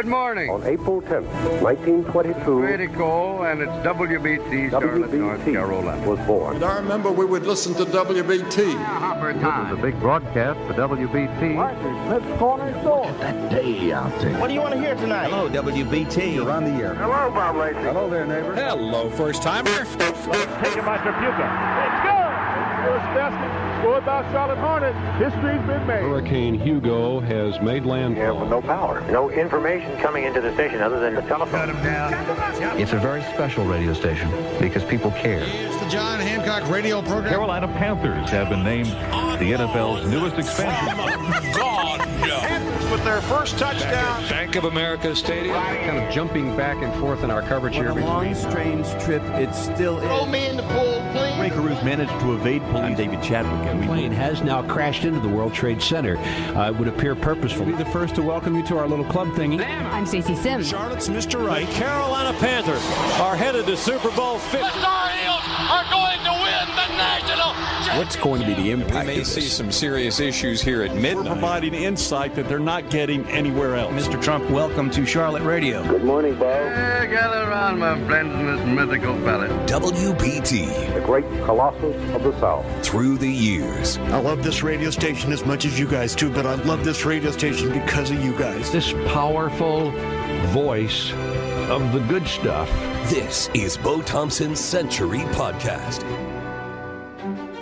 Good morning. On April 10th, 1922, Pretty cool, and it's WBT, Charlotte, North WBT Carolina. was born. And I remember we would listen to WBT. Hopper The time. big broadcast for WBT. Let's call in folks. That's daily update. What do you want to hear tonight? Hello, WBT. You're on the air. Hello, Bob Lacey. Hello there, neighbor. Hello, first timer. taken by Trapuka. It's good. First basket scored by Charlotte Hornets. History's been made. Hurricane Hugo has made landfall. Yeah, with no power. No information coming into the station other than the telephone. It's a very special radio station because people care. It's the John Hancock radio program. Carolina Panthers have been named the NFL's newest expansion. With their first touchdown. Bank of America Stadium. Kind of jumping back and forth in our coverage here. A long, strange trip. It still is. Throw me in the pool, please. Rae Carruth managed to evade police. I'm David Chadwick. And The plane has now crashed into the World Trade Center. Uh, it would appear purposeful. Be the first to welcome you to our little club thingy. I'm Stacey Sims. Charlotte's Mr. Right. Carolina Panthers are headed to Super Bowl 50. What's going to be the impact We may of see this? some serious issues here at We're midnight. providing insight that they're not getting anywhere else. Mr. Trump, welcome to Charlotte Radio. Good morning, Bo. Hey, gather around, my friends, in this mythical valley. WBT The great colossus of the South. through the years. I love this radio station as much as you guys do, but I love this radio station because of you guys. This powerful voice of the good stuff. This is Bo Thompson's Century Podcast.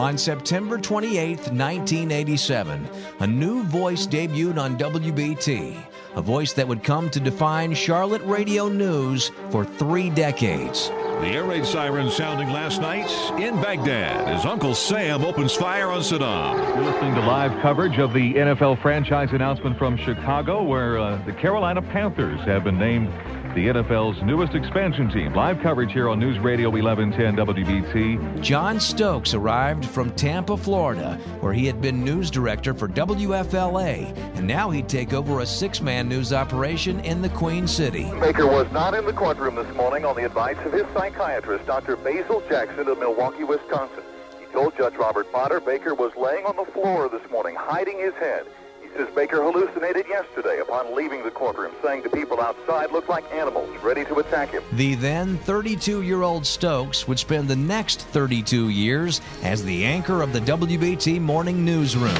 On September 28, 1987, a new voice debuted on WBT, a voice that would come to define Charlotte radio news for three decades. The air raid siren sounding last night in Baghdad as Uncle Sam opens fire on Saddam. You're listening to live coverage of the NFL franchise announcement from Chicago, where uh, the Carolina Panthers have been named the NFL's newest expansion team. Live coverage here on News Radio 1110 WBT. John Stokes arrived from Tampa, Florida, where he had been news director for WFLA, and now he'd take over a six man news operation in the Queen City. Bakker was not in the courtroom this morning on the advice of his psychiatrist, Dr. Basil Jackson of Milwaukee, Wisconsin. He told Judge Robert Potter Bakker was laying on the floor this morning, hiding his head. He says Bakker hallucinated yesterday upon leaving the courtroom, saying the people outside looked like animals ready to attack him. The then 32 year old Stokes would spend the next 32 years as the anchor of the WBT morning newsroom.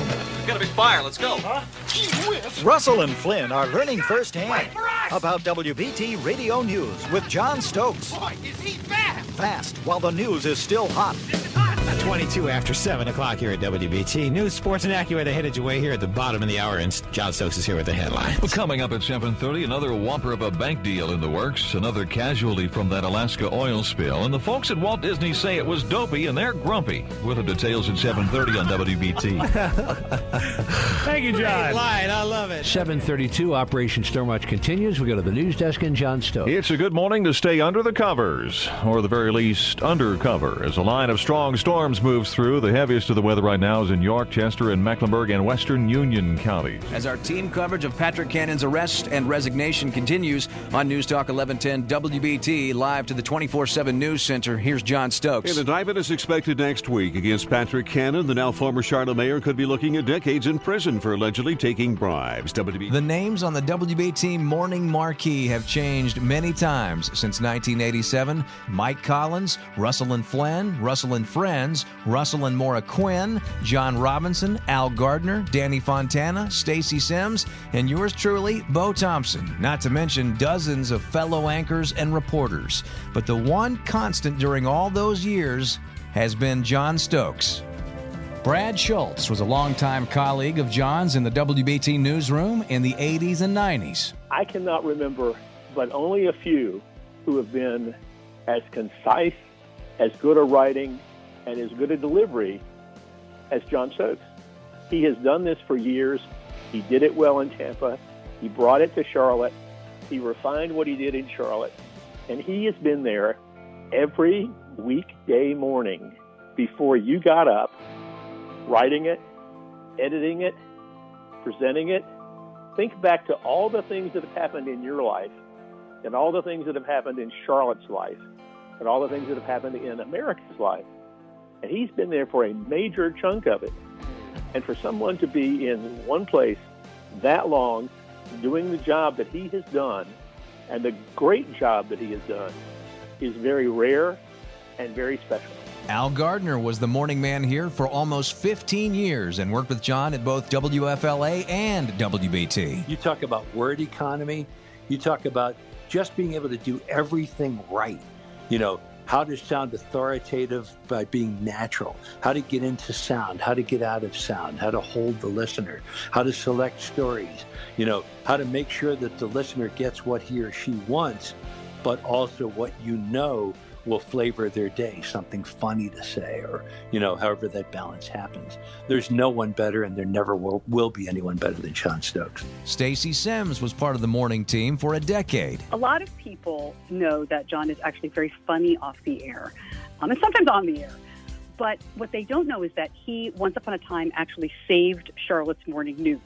Got a big fire. Let's go. Huh? Russell and Flynn are learning firsthand about WBT radio news with John Stokes. Boy, is he fast! Fast while the news is still hot. 22 after 7 o'clock here at WBT. News, sports, and AccuWeather headed your way here at the bottom of the hour, and John Stokes is here with the headlines. Well, coming up at 7.30, another whopper of a bank deal in the works, another casualty from that Alaska oil spill, and the folks at Walt Disney say it was dopey and they're grumpy. With the details at 7.30 on WBT. Thank you, John. Line, I love it. 732 Operation Stormwatch continues. We go to the news desk and John Stokes. It's a good morning to stay under the covers, or the very least undercover, as a line of strong storms moves through. The heaviest of the weather right now is in York, Chester, and Mecklenburg and western Union counties. As our team coverage of Patrick Cannon's arrest and resignation continues on News Talk 1110 WBT, live to the 24 7 News Center, here's John Stokes. An indictment is expected next week against Patrick Cannon. The now former Charlotte mayor could be looking at decades in prison for allegedly taking bribes. WB. The names on the WBT morning marquee have changed many times since 1987. Mike Collins, Russell and Flynn, Russell and Friends, Russell and Maura Quinn, John Robinson, Al Gardner, Danny Fontana, Stacy Sims, and yours truly, Bo Thompson, not to mention dozens of fellow anchors and reporters. But the one constant during all those years has been John Stokes. Brad Schultz was a longtime colleague of John's in the WBT newsroom in the 80s and 90s. I cannot remember, but only a few who have been as concise, as good a writing, and as good a delivery as John Stokes. He has done this for years. He did it well in Tampa. He brought it to Charlotte. He refined what he did in Charlotte. And he has been there every weekday morning before you got up, writing it, editing it, presenting it, think back to all the things that have happened in your life and all the things that have happened in Charlotte's life and all the things that have happened in America's life. And he's been there for a major chunk of it. And for someone to be in one place that long, doing the job that he has done, and the great job that he has done, is very rare and very special. Al Gardner was the morning man here for almost 15 years and worked with John at both WFLA and WBT. You talk about word economy, you talk about just being able to do everything right. You know, how to sound authoritative by being natural, how to get into sound, how to get out of sound, how to hold the listener, how to select stories, you know, how to make sure that the listener gets what he or she wants, but also what you know will flavor their day, something funny to say, or, you know, however that balance happens. There's no one better, and there never will, will be anyone better than John Stokes. Stacy Sims was part of the morning team for a decade. A lot of people know that John is actually very funny off the air, um, and sometimes on the air. But what they don't know is that he, once upon a time, actually saved Charlotte's Morning News,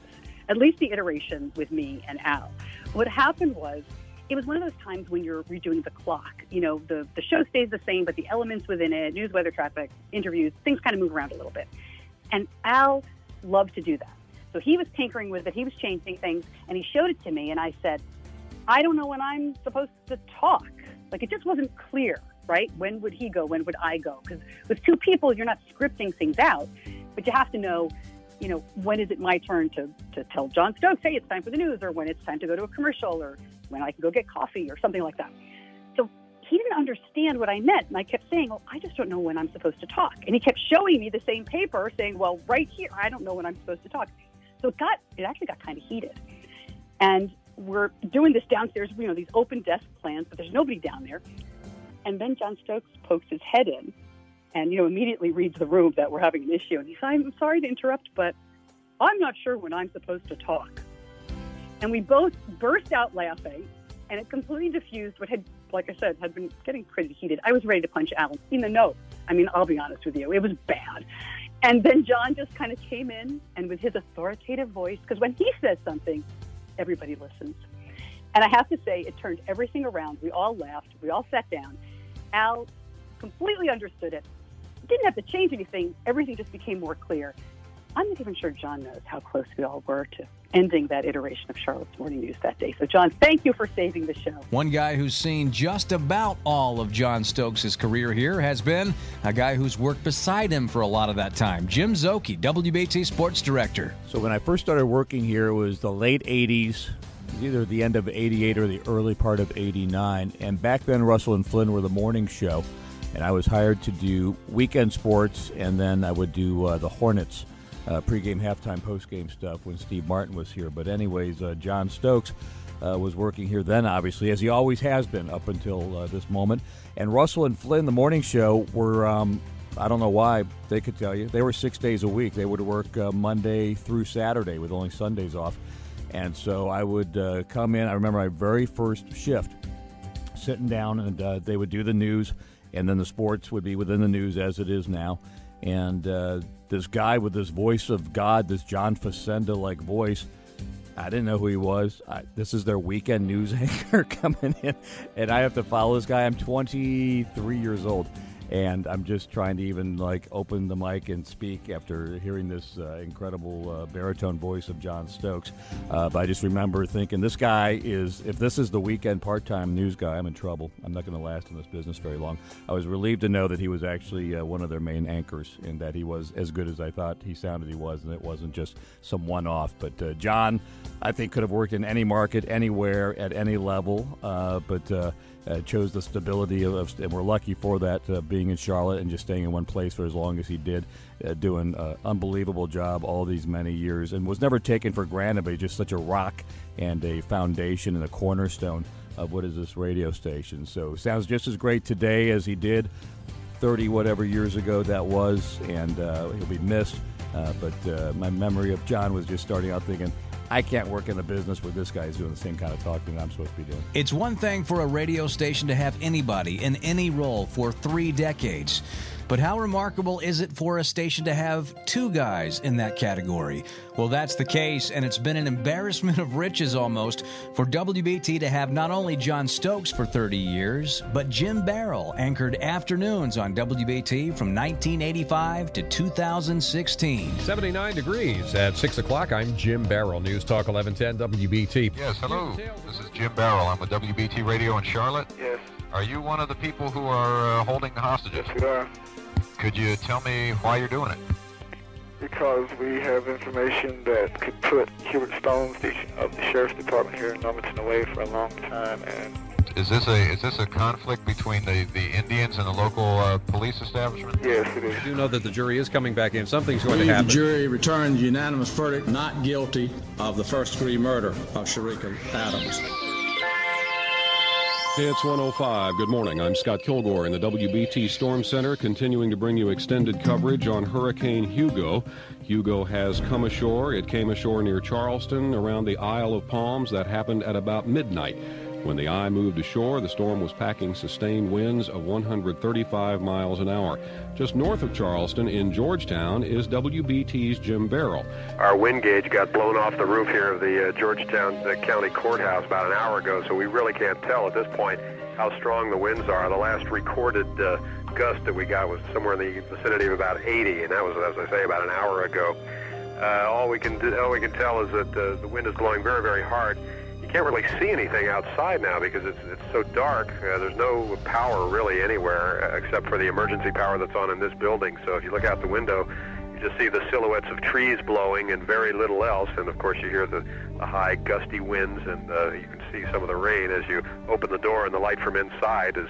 at least the iteration with me and Al. What happened was it was one of those times when you're redoing the clock. You know, the, the show stays the same, but the elements within it, news, weather, traffic, interviews, things kind of move around a little bit. And Al loved to do that. So he was tinkering with it, he was changing things, and he showed it to me, and I said, I don't know when I'm supposed to talk. Like, it just wasn't clear, right? When would he go? When would I go? Because with two people, you're not scripting things out, but you have to know you know, when is it my turn to, to tell John Stokes, hey, it's time for the news, or when it's time to go to a commercial, or when I can go get coffee, or something like that. So he didn't understand what I meant. And I kept saying, well, I just don't know when I'm supposed to talk. And he kept showing me the same paper saying, well, right here, I don't know when I'm supposed to talk. So it got, it actually got kind of heated. And we're doing this downstairs, you know, these open desk plans, but there's nobody down there. And then John Stokes pokes his head in and you know immediately reads the room that we're having an issue. And he says i'm sorry to interrupt but i'm not sure when i'm supposed to talk. And we both burst out laughing and it completely diffused what had like i said had been getting pretty heated. I was ready to punch alan in the nose. I mean i'll be honest with you it was bad. And then john just kind of came in and with his authoritative voice because when he says something everybody listens. And i have to say it turned everything around. We all laughed. We all sat down. Al completely understood it didn't have to change anything. Everything just became more clear. I'm not even sure John knows how close we all were to ending that iteration of Charlotte's Morning News that day. So, John, thank you for saving the show. One guy who's seen just about all of John Stokes' career here has been a guy who's worked beside him for a lot of that time, Jim Szoke, WBT Sports Director. So, when I first started working here, it was the late 80s. Either the end of 88 or the early part of 89. And back then, Russell and Flynn were the morning show and I was hired to do weekend sports, and then I would do uh, the Hornets uh, pregame, halftime, postgame stuff when Steve Martin was here. But anyways, uh, John Stokes uh, was working here then, obviously, as he always has been up until uh, this moment. And Russell and Flynn, the morning show, were. Um, I don't know why they could tell you. They were six days a week. They would work uh, Monday through Saturday with only Sundays off. And so I would come in. I remember my very first shift, sitting down, and they would do the news and then the sports would be within the news as it is now. And uh, this guy with this voice of God, this John Facenda like voice, I didn't know who he was. I, this is their weekend news anchor coming in, and I have to follow this guy. I'm 23 years old and I'm just trying to even like open the mic and speak after hearing this uh, incredible uh, baritone voice of John Stokes. Uh, but I just remember thinking, this guy is, if this is the weekend part time news guy, I'm in trouble. I'm not going to last in this business very long. I was relieved to know that he was actually uh, one of their main anchors and that he was as good as I thought he sounded he was, and it wasn't just some one off. But uh, John, I think, could have worked in any market, anywhere, at any level. Uh, but uh, chose the stability of, of, and we're lucky for that, uh, being in Charlotte and just staying in one place for as long as he did, uh, doing an unbelievable job all these many years, and was never taken for granted, but just such a rock and a foundation and a cornerstone of what is this radio station. So sounds just as great today as he did 30 whatever years ago that was, and uh, he'll be missed. Uh, but uh, my memory of John was just starting out thinking, I can't work in a business where this guy is doing the same kind of talking that I'm supposed to be doing. It's one thing for a radio station to have anybody in any role for three decades. But how remarkable is it for a station to have two guys in that category? Well, that's the case, and it's been an embarrassment of riches almost for WBT to have not only John Stokes for 30 years, but Jim Barroll anchored afternoons on WBT from 1985 to 2016. 79 degrees at 6 o'clock. I'm Jim Barroll, News Talk 1110 WBT. Yes, hello. This is Jim Barroll. I'm with WBT Radio in Charlotte. Yes. Are you one of the people who are uh, holding the hostages? Yes, we are. Could you tell me why you're doing it? Because we have information that could put Hubert Stones the, of the sheriff's department here in Normanton away for a long time, and Is this a is this a conflict between the, the Indians and the local uh, police establishment? Yes, it is. I do know that the jury is coming back in. Something's going to happen. The happen. jury returns unanimous verdict not guilty of the first degree murder of Sharika Adams. It's 105. Good morning. I'm Scott Kilgore in the WBT Storm Center, continuing to bring you extended coverage on Hurricane Hugo. Hugo has come ashore. It came ashore near Charleston around the Isle of Palms. That happened at about midnight. When the eye moved ashore, the storm was packing sustained winds of 135 miles an hour. Just north of Charleston in Georgetown is WBT's Jim Barroll. Our wind gauge got blown off the roof here of the uh, Georgetown uh, County Courthouse about an hour ago, so we really can't tell at this point how strong the winds are. The last recorded uh, gust that we got was somewhere in the vicinity of about 80, and that was, as I say, about an hour ago. Uh, all we can do, all we can tell is that uh, the wind is blowing very, very hard. Can't really see anything outside now because it's it's so dark. Uh, there's no power really anywhere uh, except for the emergency power that's on in this building. So if you look out the window, you just see the silhouettes of trees blowing and very little else. And of course, you hear the, the high gusty winds, and uh, you can see some of the rain as you open the door, and the light from inside is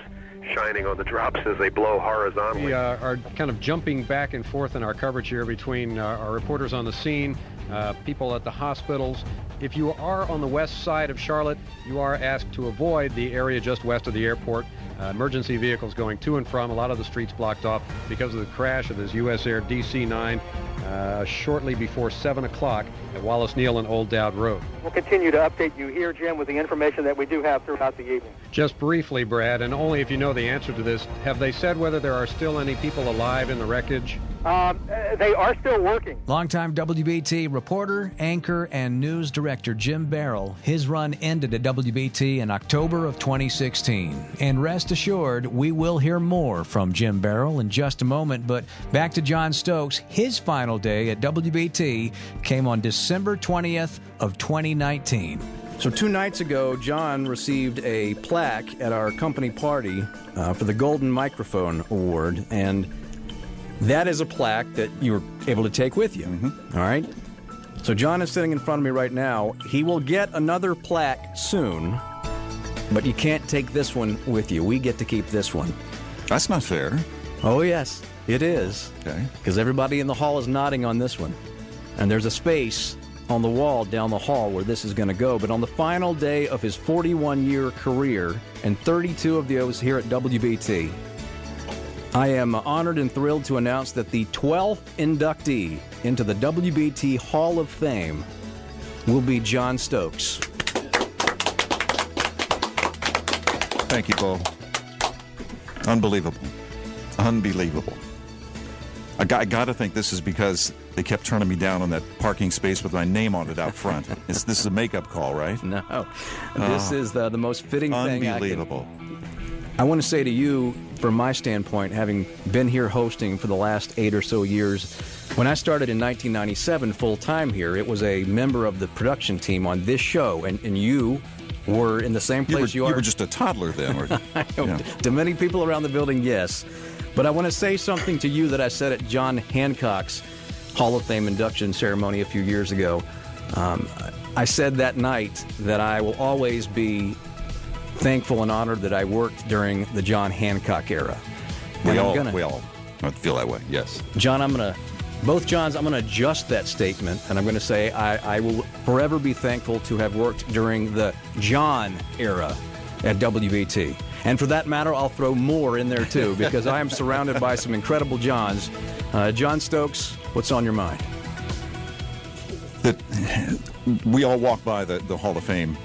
shining on the drops as they blow horizontally. We uh, are kind of jumping back and forth in our coverage here between uh, our reporters on the scene, uh, people at the hospitals. If you are on the west side of Charlotte, you are asked to avoid the area just west of the airport. Uh, emergency vehicles going to and from, a lot of the streets blocked off because of the crash of this U.S. Air DC-9 uh, shortly before 7 o'clock at Wallace Neel and Old Dowd Road. We'll continue to update you here, Jim, with the information that we do have throughout the evening. Just briefly, Brad, and only if you know the answer to this, have they said whether there are still any people alive in the wreckage? Um, uh, they are still working. Longtime WBT reporter, anchor, and news director Jim Barroll. His run ended at WBT in October of 2016. And rest assured, we will hear more from Jim Barroll in just a moment. But back to John Stokes. His final day at WBT came on December 20th of 2019. So, two nights ago, John received a plaque at our company party uh, for the Golden Microphone Award, and that is a plaque that you were able to take with you. All right? So, John is sitting in front of me right now. He will get another plaque soon, but you can't take this one with you. We get to keep this one. That's not fair. Oh, yes, it is. Okay. Because everybody in the hall is nodding on this one. And there's a space on the wall down the hall where this is going to go. But on the final day of his 41 year career, and 32 of those here at WBT, I am honored and thrilled to announce that the 12th inductee into the WBT Hall of Fame will be John Stokes. Thank you, Bo. Unbelievable. Unbelievable. I got, I got to think this is because they kept turning me down on that parking space with my name on it out front. It's, this is a makeup call, right? No. This Oh. is the, the most fitting thing. I Unbelievable. I want to say to you, from my standpoint, having been here hosting for the last eight or so years, when I started in 1997 full time here, it was a member of the production team on this show, and, and you were in the same You were, place you, you are. You were just a toddler then. Or, I know. To many people around the building, yes. But I want to say something to you that I said at John Hancock's Hall of Fame induction ceremony a few years ago. Um, I said that night that I will always be thankful and honored that I worked during the John Hancock era. We I'm all, gonna- we all feel that way, yes. John, I'm going to, both Johns, I'm going to adjust that statement and I'm going to say I, I will forever be thankful to have worked during the John era at WBT. And for that matter, I'll throw more in there too because I am surrounded by some incredible Johns. Uh, John Stokes, what's on your mind? that we all walk by the, the Hall of Fame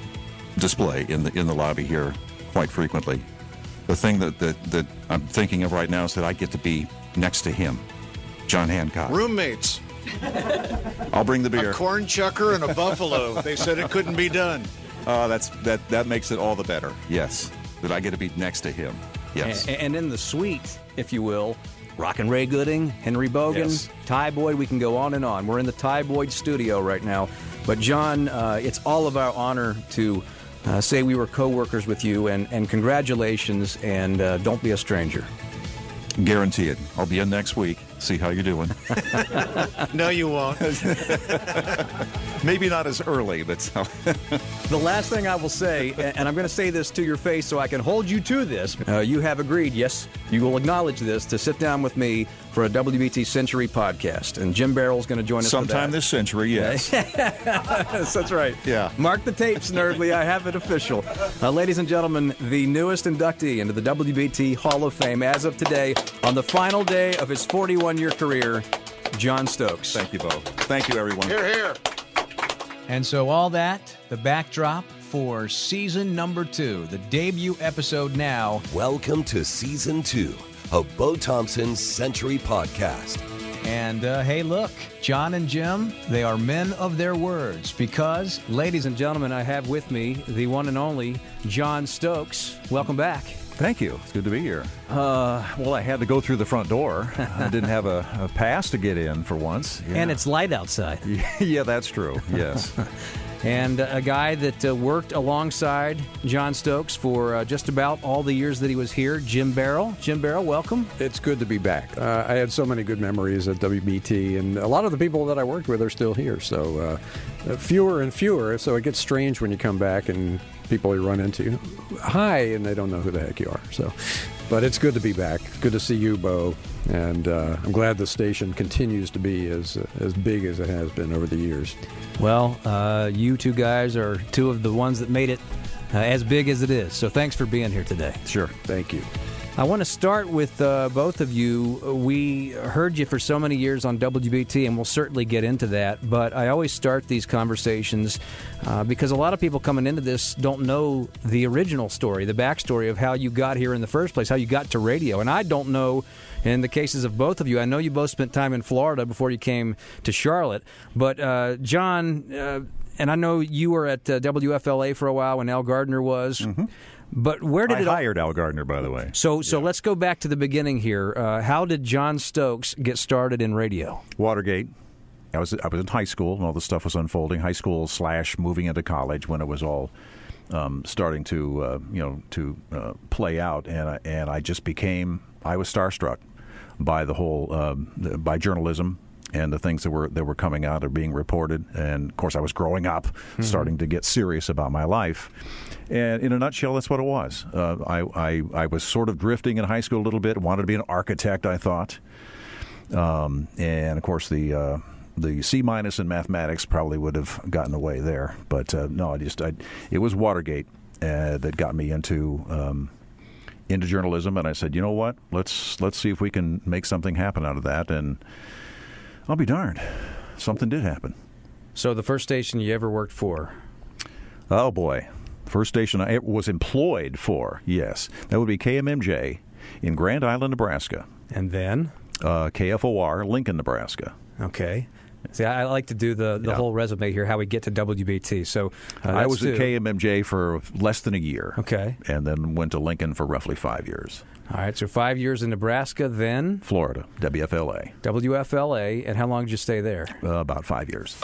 display in the in the lobby here quite frequently. The thing that, that, that I'm thinking of right now is that I get to be next to him, John Hancock. Roommates. I'll bring the beer. A corn chucker and a buffalo. They said it couldn't be done. Oh, that's that. That makes it all the better. Yes, that I get to be next to him. Yes. A- And, in the suite, if you will, Rockin' Ray Gooding, Henry Boggan, Yes. Ty Boyd, we can go on and on. We're in the Ty Boyd studio right now. But, John, uh, it's all of our honor to uh, say we were co workers with you, and, and congratulations, and uh, don't be a stranger. Guarantee it. I'll be in next week. See how you're doing. No, you won't. Maybe not as early, but The last thing I will say, and I'm going to say this to your face so I can hold you to this, uh, you have agreed, yes, you will acknowledge this, to sit down with me for a WBT Century podcast. And Jim Barroll's going to join us for sometime that. this century. Yes. Yes, that's right. Yeah. Mark the tapes, Nerdly. I have it official. Uh, ladies and gentlemen, the newest inductee into the WBT Hall of Fame as of today, on the final day of his 41 year career, John Stokes. Thank you, Bo. Thank you, everyone. Here, here. And so, all that, the backdrop for season number two, the debut episode now. Welcome to season two of Bo Thompson's Century Podcast. And uh, hey, look, John and Jim, they are men of their words because, Ladies and gentlemen, I have with me the one and only John Stokes. Welcome back. Thank you. It's good to be here. Uh, well, I had to go through the front door. I didn't have a, a pass to get in for once. Yeah. And it's light outside. yeah, that's true. Yes. and a guy that uh, worked alongside John Stokes for uh, just about all the years that he was here, Jim Barroll. Jim Barroll, welcome. It's good to be back. Uh, I had so many good memories at WBT, and a lot of the people that I worked with are still here. So uh, fewer and fewer. So it gets strange when you come back and people you run into, hi, and they don't know who the heck you are. So, but it's good to be back. Good to see you, Bo, and uh, I'm glad the station continues to be as as big as it has been over the years. Well, uh, you two guys are two of the ones that made it uh, as big as it is. So thanks for being here today. Sure. Thank you. I want to start with uh, both of you. We heard you for so many years on WBT, and we'll certainly get into that. But I always start these conversations uh, because a lot of people coming into this don't know the original story, the backstory of how you got here in the first place, how you got to radio. And I don't know, in the cases of both of you, I know you both spent time in Florida before you came to Charlotte. But uh, John, uh, and I know you were at uh, WFLA for a while when Al Gardner was. But where did I it all- hired Al Gardner, by the way. so, so let's go back to the beginning here. Uh, how did John Stokes get started in radio? Watergate. I was I was in high school and all the stuff was unfolding. High school slash moving into college when it was all um, starting to uh, you know to uh, play out, and I, and I just became I was starstruck by the whole um, by journalism and the things that were that were coming out or being reported. And of course, I was growing up, starting to get serious about my life. And in a nutshell, that's what it was. Uh, I, I I was sort of drifting in high school a little bit. Wanted to be an architect. I thought. Um, and of course, the uh, the C minus in mathematics probably would have gotten away there. But uh, no, I just I, it was Watergate uh, that got me into um, into journalism, and I said, you know what, let's let's see if we can make something happen out of that. And I'll be darned, something did happen. So, the first station you ever worked for? Oh boy, first station I was employed for. Yes, that would be KMMJ in Grand Island, Nebraska. And then uh, KFOR, Lincoln, Nebraska. Okay. See, I like to do the, the whole resume here, how we get to WBT. So uh, I was at. KMMJ for less than a year. Okay. And then went to Lincoln for roughly five years. All right, so five years in Nebraska, then Florida, WFLA. WFLA, and how long did you stay there? Uh, about five years.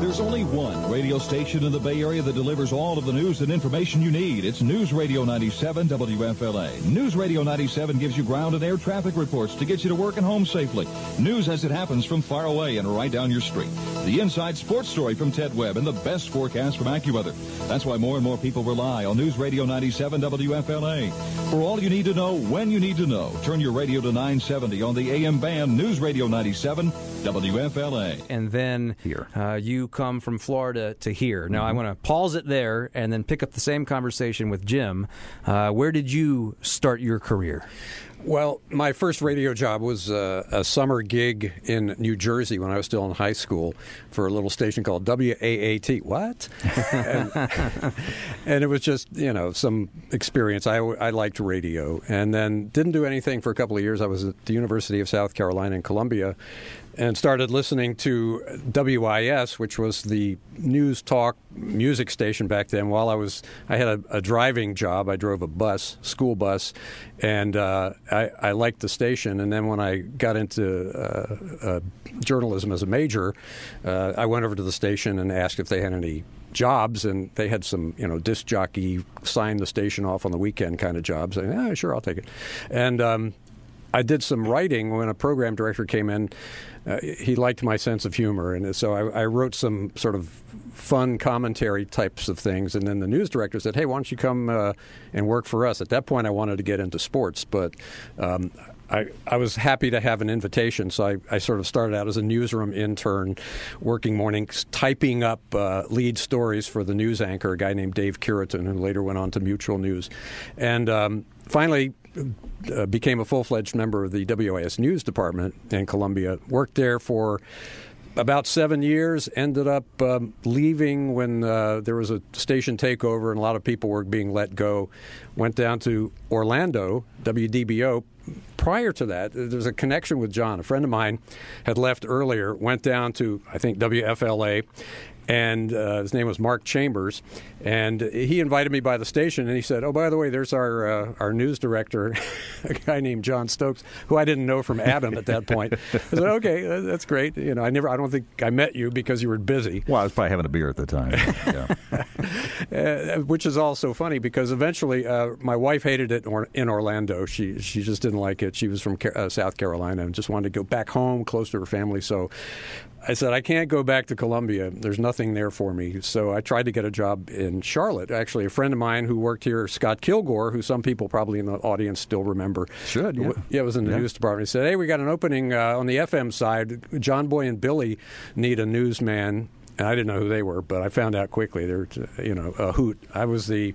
There's only one radio station in the Bay Area that delivers all of the news and information you need. It's News Radio 97 WFLA. News Radio 97 gives you ground and air traffic reports to get you to work and home safely. News as it happens from far away and right down your street. The inside sports story from Ted Webb and the best forecast from AccuWeather. That's why more and more people rely on News Radio 97 WFLA. For all you need to know when you need to know, turn your radio to 970 on the AM band News Radio 97 WFLA. And then here. Uh, you come from Florida to here. Now, I want to pause it there and then pick up the same conversation with Jim. Uh, where did you start your career? Well, my first radio job was uh, a summer gig in New Jersey when I was still in high school for a little station called WAAT. What? and, and it was just, you know, some experience. I, I liked radio. And then didn't do anything for a couple of years. I was at the University of South Carolina in Columbia and started listening to WIS, which was the news talk music station back then. While I was, I had a, a driving job. I drove a bus, school bus, and uh, I, I, liked the station. And then when I got into uh, uh, journalism as a major, uh, I went over to the station and asked if they had any jobs, and they had some, you know, disc jockey sign the station off on the weekend kind of jobs. And yeah, sure, I'll take it. And um, I did some writing when a program director came in uh, he liked my sense of humor, and so I, I, wrote some sort of fun commentary types of things. And then the news director said, "Hey, why don't you come uh, and work for us?" At that point, I wanted to get into sports, but um, I, I, was happy to have an invitation, so I, I, sort of started out as a newsroom intern, working mornings, typing up uh, lead stories for the news anchor, a guy named Dave Curitan, who later went on to Mutual News, and um, finally uh, became a full fledged member of the WIS News Department in Columbia. Worked there for about seven years. Ended up um, leaving when uh, there was a station takeover and a lot of people were being let go. Went down to Orlando, WDBO. Prior to that, there's a connection with John. A friend of mine had left earlier, went down to, I think, WFLA, and uh, his name was Mark Chambers, and he invited me by the station, and he said, "Oh, by the way, there's our uh, our news director, a guy named John Stokes, who I didn't know from Adam at that point." I said, "Okay, that's great. You know, I never, I don't think I met you because you were busy." Well, I was probably having a beer at the time, uh, which is also funny because eventually uh, my wife hated it in Orlando. She she just didn't like it. She was from uh, South Carolina and just wanted to go back home, close to her family. So I said, I can't go back to Columbia. There's nothing there for me. So I tried to get a job in Charlotte. Actually, a friend of mine who worked here, Scott Kilgore, who some people probably in the audience still remember. Should, yeah. Yeah, was in the yeah. news department. He said, Hey, we got an opening uh, on the FM side. John Boy and Billy need a newsman. And I didn't know who they were, but I found out quickly. They're, you know, a hoot. I was the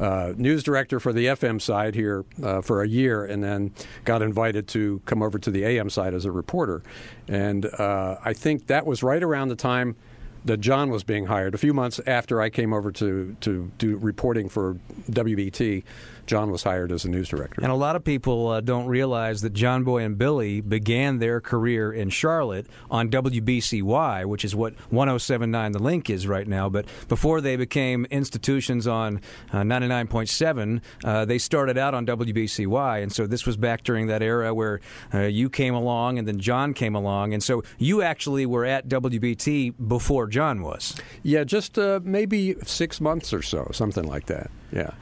uh, news director for the FM side here uh, for a year, and then got invited to come over to the AM side as a reporter. And uh, I think that was right around the time that John was being hired. A few months after I came over to to do reporting for WBT, John was hired as a news director. And a lot of people uh, don't realize that John Boy and Billy began their career in Charlotte on WBCY, which is what 1079 The Link is right now. But before they became institutions on uh, 99.7, uh, they started out on WBCY. And so this was back during that era where uh, you came along and then John came along. And so you actually were at WBT before John was. Yeah, just uh, maybe six months or so, something like that. Yeah.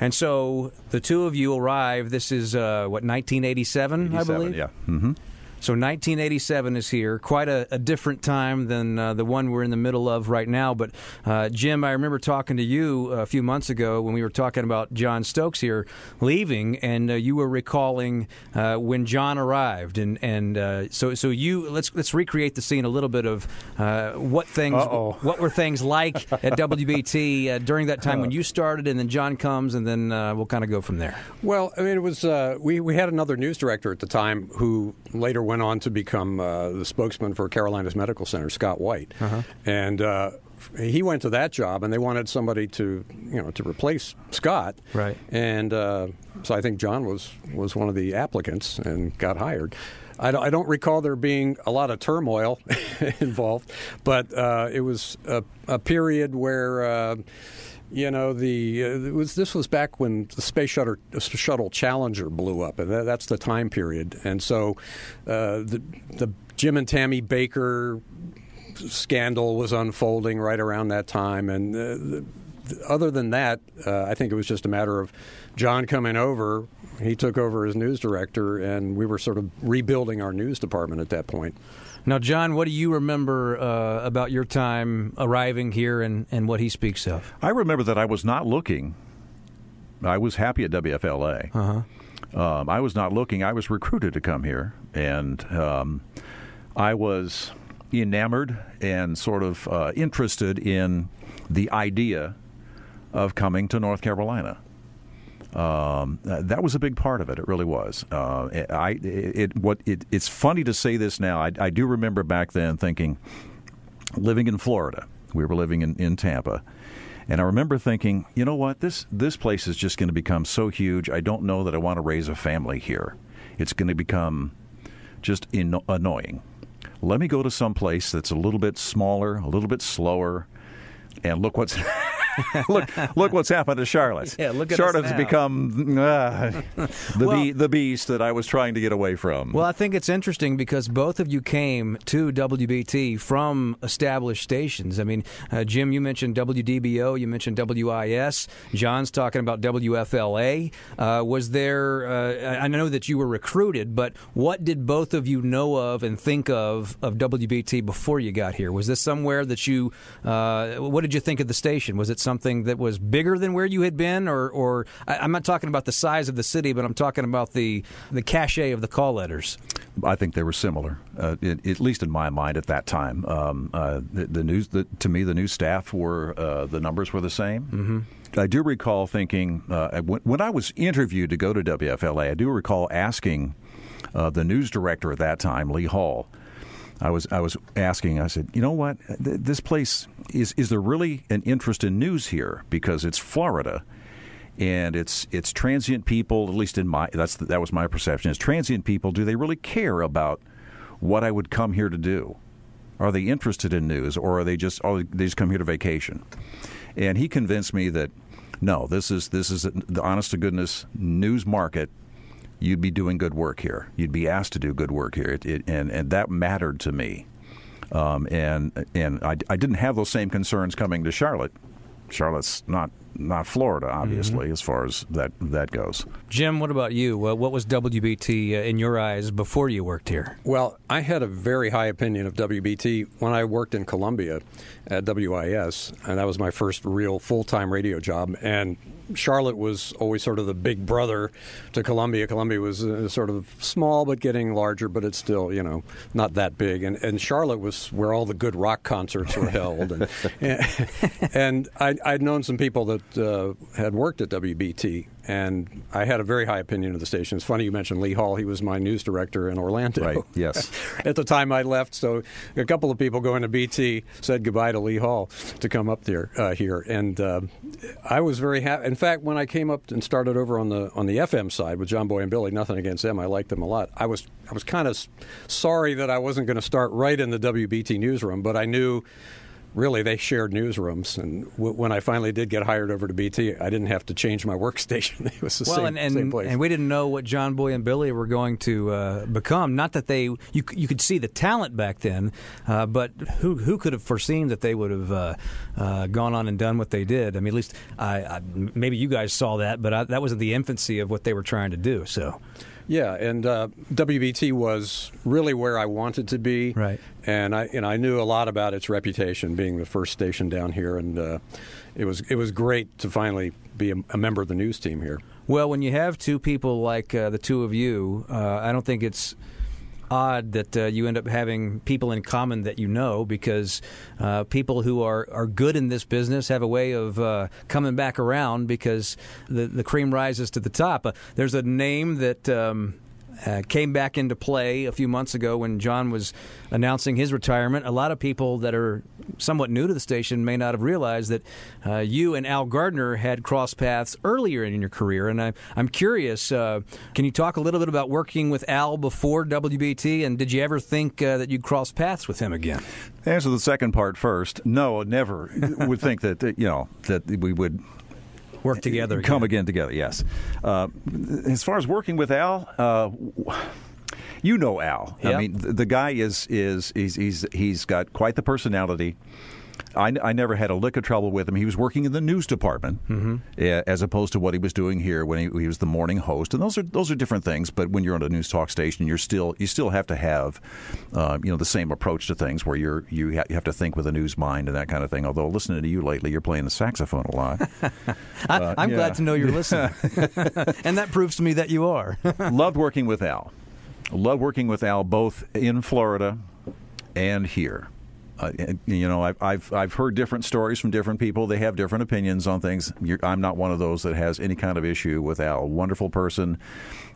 And so the two of you arrive. This is uh, what 1987, I believe. Yeah. Mm-hmm. So 1987 is here, quite a, a different time than uh, the one we're in the middle of right now. But uh, Jim, I remember talking to you a few months ago when we were talking about John Stokes here leaving, and uh, you were recalling uh, when John arrived, and and uh, so so you let's let's recreate the scene a little bit of uh, what things Uh-oh. what were things like at WBT during that time when you started, and then John comes, and then we'll kind of go from there. Well, I mean, it was we we had another news director at the time who later went on to become uh, the spokesman for Carolinas Medical Center, Scott White, uh-huh. and uh, he went to that job, and they wanted somebody to you know to replace Scott, right? And uh, so I think John was was one of the applicants and got hired. I don't, I don't recall there being a lot of turmoil involved, but uh, it was a, a period where uh, you know, the uh, was this was back when the space shuttle, shuttle Challenger blew up, and that, that's the time period. And so, uh, the the Jim and Tammy Bakker scandal was unfolding right around that time, and uh, the, other than that, uh, I think it was just a matter of John coming over. He took over as news director, and we were sort of rebuilding our news department at that point. Now, John, what do you remember uh, about your time arriving here and, and what he speaks of? I remember that I was not looking. I was happy at WFLA. Uh-huh. Um, I was not looking. I was recruited to come here, and um, I was enamored and sort of uh, interested in the idea of coming to North Carolina. Um, that was a big part of it. It really was. Uh, I it what it, it's funny to say this now. I, I do remember back then thinking, living in Florida, we were living in, in Tampa. And I remember thinking, you know what, this this place is just going to become so huge. I don't know that I want to raise a family here. It's going to become just in, annoying. Let me go to some place that's a little bit smaller, a little bit slower, and look what's look look what's happened to Charlotte. Yeah, look at Charlotte's become uh, the Well- be- the beast that I was trying to get away from. Well, I think it's interesting because both of you came to WBT from established stations. I mean, uh, Jim, you mentioned WDBO, you mentioned WIS. John's talking about WFLA. Uh, was there? Uh, I know that you were recruited, but what did both of you know of and think of of WBT before you got here? Was this somewhere that you? Uh, what did you think of the station? Was it something that was bigger than where you had been, or, or I, I'm not talking about the size of the city, but I'm talking about the the cachet of the call letters. I think they were similar, uh, it, at least in my mind at that time. Um, uh, the, the news, the, to me, the new staff were uh, the numbers were the same. Mm-hmm. I do recall thinking uh, when, when I was interviewed to go to WFLA, I do recall asking uh, the news director at that time, Lee Hall. I was I was asking. I said, you know what? Th- This place is is there really an interest in news here because it's Florida and it's it's transient people. At least in my that's that was my perception. Is transient people do they really care about what I would come here to do? Are they interested in news, or are they just oh they just come here to vacation? And he convinced me that no, this is this is the honest to goodness news market. You'd be doing good work here. You'd be asked to do good work here, it, it, and and that mattered to me. Um, and and I, I didn't have those same concerns coming to Charlotte. Charlotte's not not Florida, obviously, as far as that that goes. Jim, what about you? Uh, what was WBT uh, in your eyes before you worked here? Well, I had a very high opinion of WBT when I worked in Columbia at WIS, and that was my first real full time radio job. And Charlotte was always sort of the big brother to Columbia. Columbia was uh, sort of small but getting larger, but it's still, you know, not that big. And, and Charlotte was where all the good rock concerts were held. And, and I, I'd known some people that uh, had worked at WBT, and I had a very high opinion of the station. It's funny you mentioned Lee Hall. He was my news director in Orlando. Right, yes. at the time I left. So a couple of people going to BT said goodbye to Lee Hall to come up there uh, here, and uh, I was very happy. In fact, when I came up and started over on the on the FM side with John Boy and Billy, nothing against them, I liked them a lot. I was I was kind of sorry that I wasn't going to start right in the WBT newsroom, but I knew. Really, they shared newsrooms, and w- when I finally did get hired over to BT, I didn't have to change my workstation. It was the well, same, and, and, same place. and we didn't know what John Boy and Billy were going to uh, become. Not that they you you could see the talent back then, uh, but who who could have foreseen that they would have uh, uh, gone on and done what they did? I mean, at least I, I, maybe you guys saw that, but I, that was in the infancy of what they were trying to do. So. Yeah, and uh, WBT was really where I wanted to be. Right. And I and I knew a lot about its reputation, being the first station down here, and uh, it was it was great to finally be a, a member of the news team here. Well, when you have two people like uh, the two of you, uh, I don't think it's odd that uh, you end up having people in common that you know because uh, people who are, are good in this business have a way of uh, coming back around because the, the cream rises to the top. Uh, there's a name that. Um, uh, came back into play a few months ago when John was announcing his retirement. A lot of people that are somewhat new to the station may not have realized that uh, you and Al Gardner had crossed paths earlier in your career. And I, I'm curious, uh, can you talk a little bit about working with Al before WBT? And did you ever think uh, that you'd cross paths with him again? Answer the second part first. No, never would think that you know that we would work together, come again, together. Yes. Uh, as far as working with Al. Uh, you know Al. I mean, the, the guy is is he's he's he's got quite the personality. I, I never had a lick of trouble with him. He was working in the news department, eh, as opposed to what he was doing here when he, he was the morning host. And those are those are different things. But when you're on a news talk station, you're still you still have to have, uh, you know, the same approach to things where you're you, ha- you have to think with a news mind and that kind of thing. Although listening to you lately, you're playing the saxophone a lot. I, Uh, I'm yeah. glad to know you're listening. and that proves to me that you are. Loved working with Al. Loved working with Al both in Florida and here. Uh, you know, I've, I've I've heard different stories from different people. They have different opinions on things. You're, I'm not one of those that has any kind of issue with Al. Wonderful person.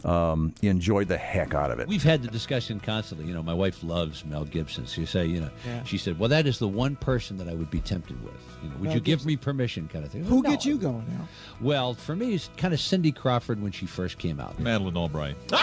Um, enjoyed the heck out of it. We've had the discussion constantly. You know, my wife loves Mel Gibson. So you say, you know, Yeah. she said, "Well, that is the one person that I would be tempted with." You know, would Mel you give me permission, kind of thing? Who No. gets you going now? Well, for me, it's kind of Cindy Crawford when she first came out. Madeleine Albright.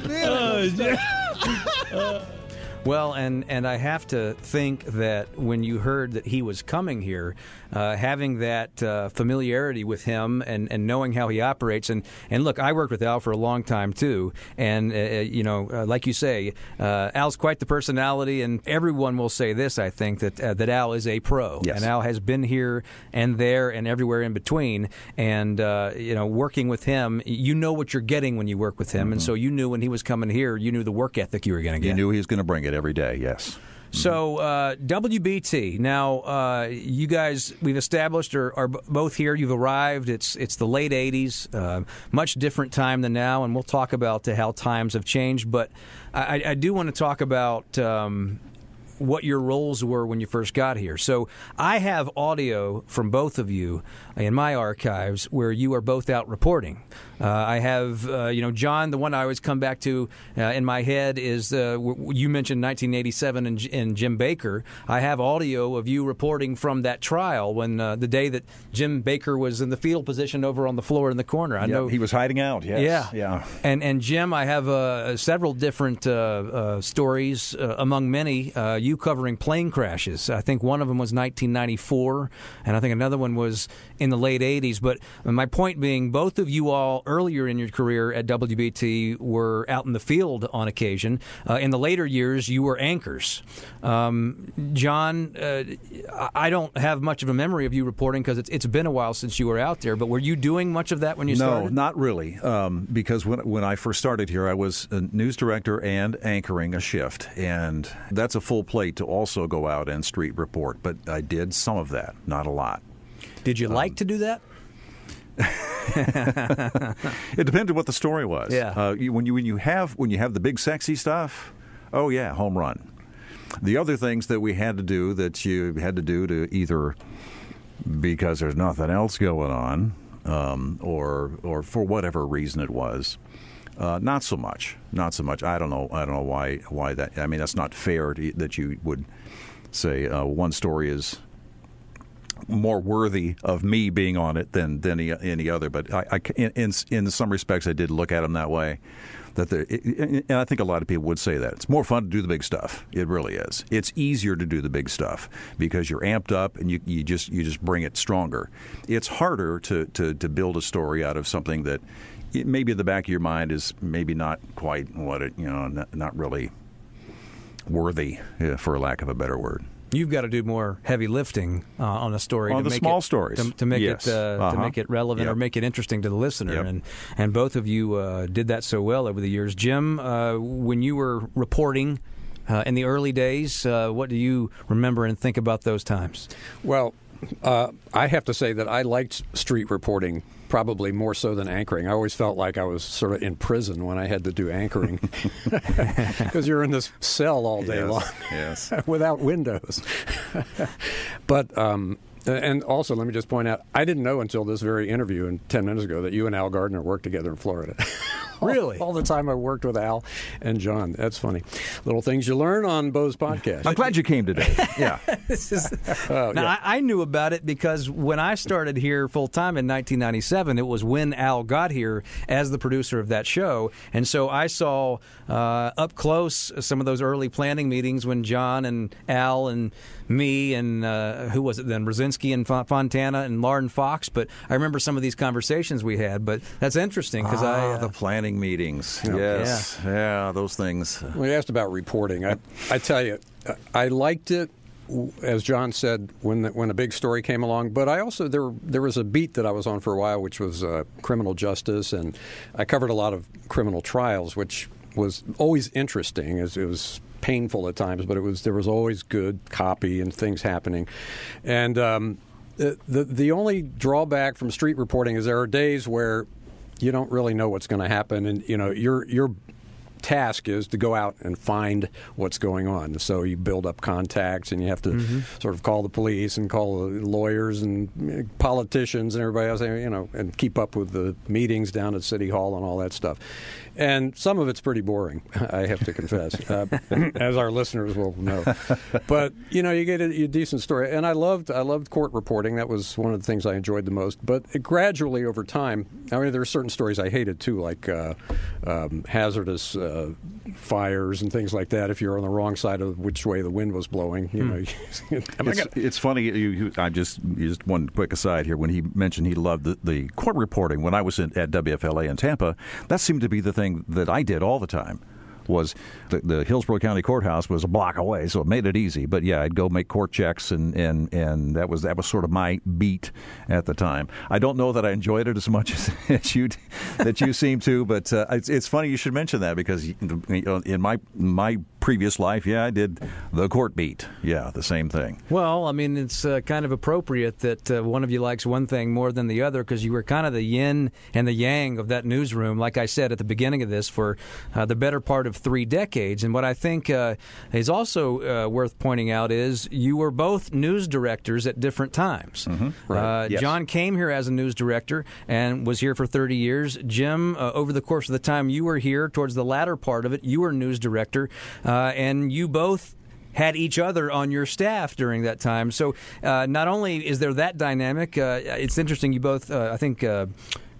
Well, and, and I have to think that when you heard that he was coming here, uh, having that uh, familiarity with him and, and knowing how he operates, and, and look, I worked with Al for a long time too, and uh, you know, uh, like you say, uh, Al's quite the personality, and everyone will say this. I think that uh, that Al is a pro, Yes. and Al has been here and there and everywhere in between, and uh, you know, working with him, you know what you're getting when you work with him, and so you knew when he was coming here, you knew the work ethic you were going to get. You knew he was going to bring it every day. Yes. So uh, WBT. Now uh, you guys, we've established are, are both here. You've arrived. It's it's the late '80s, uh, much different time than now, and we'll talk about how times have changed. But I- I do want to talk about. Um, what your roles were when you first got here. So I have audio from both of you in my archives where you are both out reporting. Uh, I have, uh, you know, John. The one I always come back to uh, in my head is uh, w- you mentioned 1987 and, and Jim Bakker. I have audio of you reporting from that trial when uh, the day that Jim Bakker was in the fetal position over on the floor in the corner. I Yep, know he was hiding out. Yes. yeah, Yeah. And and Jim, I have uh, several different uh, uh, stories uh, among many. Uh, you covering plane crashes. I think one of them was 1994, and I think another one was in the late 80s. But my point being, both of you all earlier in your career at WBT were out in the field on occasion. Uh, in the later years, you were anchors. Um, John, uh, I- don't have much of a memory of you reporting because it's, it's been a while since you were out there. But were you doing much of that when you no, started? No, not really. Um, because when when I first started here, I was a news director and anchoring a shift, and that's a full plate to also go out and street report. But I did some of that, not a lot. Did you like to do that? It depended what the story was. Yeah. Uh, you, when you when you have when you have the big sexy stuff, oh yeah, home run. The other things that we had to do that you had to do to either because there's nothing else going on, um, or or for whatever reason it was, uh, not so much. Not so much. I don't know. I don't know why why that. I mean, that's not fair to, that you would say uh, one story is more worthy of me being on it than than any, any other. But I, I in, in some respects, I did look at them that way. That the, and I think a lot of people would say that it's more fun to do the big stuff. It really is. It's easier to do the big stuff because you're amped up and you, you just you just bring it stronger. It's harder to, to, to build a story out of something that it, maybe in the back of your mind is maybe not quite what it you know not, not really worthy, uh, for lack of a better word. You've got to do more heavy lifting uh, on a story On to the make small it, stories. to, to make Yes. it uh, to Uh-huh. make it relevant or make it interesting to the listener. Yep. And and both of you uh, did that so well over the years. Jim, uh, when you were reporting uh, in the early days, uh, what do you remember and think about those times? Well, uh, I have to say that I liked street reporting probably more so than anchoring. I always felt like I was sort of in prison when I had to do anchoring because you're in this cell all day Yes, long yes. without windows. but um, and also, let me just point out, I didn't know until this very interview and 10 minutes ago that you and Al Gardner worked together in Florida. Really? all, the time I worked with Al and John. That's funny. Little things you learn on Bo's podcast. I'm glad you came today. Yeah. is Oh, now yeah. I, I knew about it because when I started here full time in 1997, it was when Al got here as the producer of that show, and so I saw uh, up close some of those early planning meetings when John and Al and me and uh, who was it then Brzezinski and Fontana and Lauren Fox. But I remember some of these conversations we had. But that's interesting because I. Ah, Uh, the planning meetings. Yeah. Yes. Yeah. those things. Well, you asked about reporting. I, I tell you, I liked it, as John said, when the, when a big story came along. But I also there there was a beat that I was on for a while, which was uh, criminal justice, and I covered a lot of criminal trials, which was always interesting. As it was painful at times, but it was there was always good copy and things happening, and. Um, the, the the only drawback from street reporting is there are days where you don't really know what's going to happen, and you know you're you're task is to go out and find what's going on. So you build up contacts, and you have to Mhm. sort of call the police and call the lawyers and uh, politicians and everybody else, you know, and keep up with the meetings down at City Hall and all that stuff. And some of it's pretty boring, I have to confess, uh, as our listeners will know. But you know, you get a, a decent story, and I loved I loved court reporting. That was one of the things I enjoyed the most. But it gradually over time, I mean, there are certain stories I hated too, like uh, um, hazardous uh, fires and things like that. If you're on the wrong side of which way the wind was blowing, you know. It's, gonna- it's funny. You, you, I just just one quick aside here. When he mentioned he loved the, the court reporting when I was in, at WFLA in Tampa, that seemed to be the thing that I did all the time. Was the, the Hillsborough County Courthouse was a block away, so it made it easy. But yeah, I'd go make court checks, and, and, and that was that was sort of my beat at the time. I don't know that I enjoyed it as much as, as you that you seem to, but uh, it's, it's funny you should mention that because in my my previous life, yeah, I did the court beat. Yeah, the same thing. Well, I mean, it's uh, kind of appropriate that uh, one of you likes one thing more than the other because you were kind of the yin and the yang of that newsroom, like I said at the beginning of this, for uh, the better part of three decades. And what I think uh, is also uh, worth pointing out is you were both news directors at different times. Right. Uh, Yes. John came here as a news director and was here for 30 years. Jim, uh, over the course of the time you were here, towards the latter part of it, you were news director, uh, and you both had each other on your staff during that time. So uh, not only is there that dynamic, uh, it's interesting. You both, uh, I think. Uh,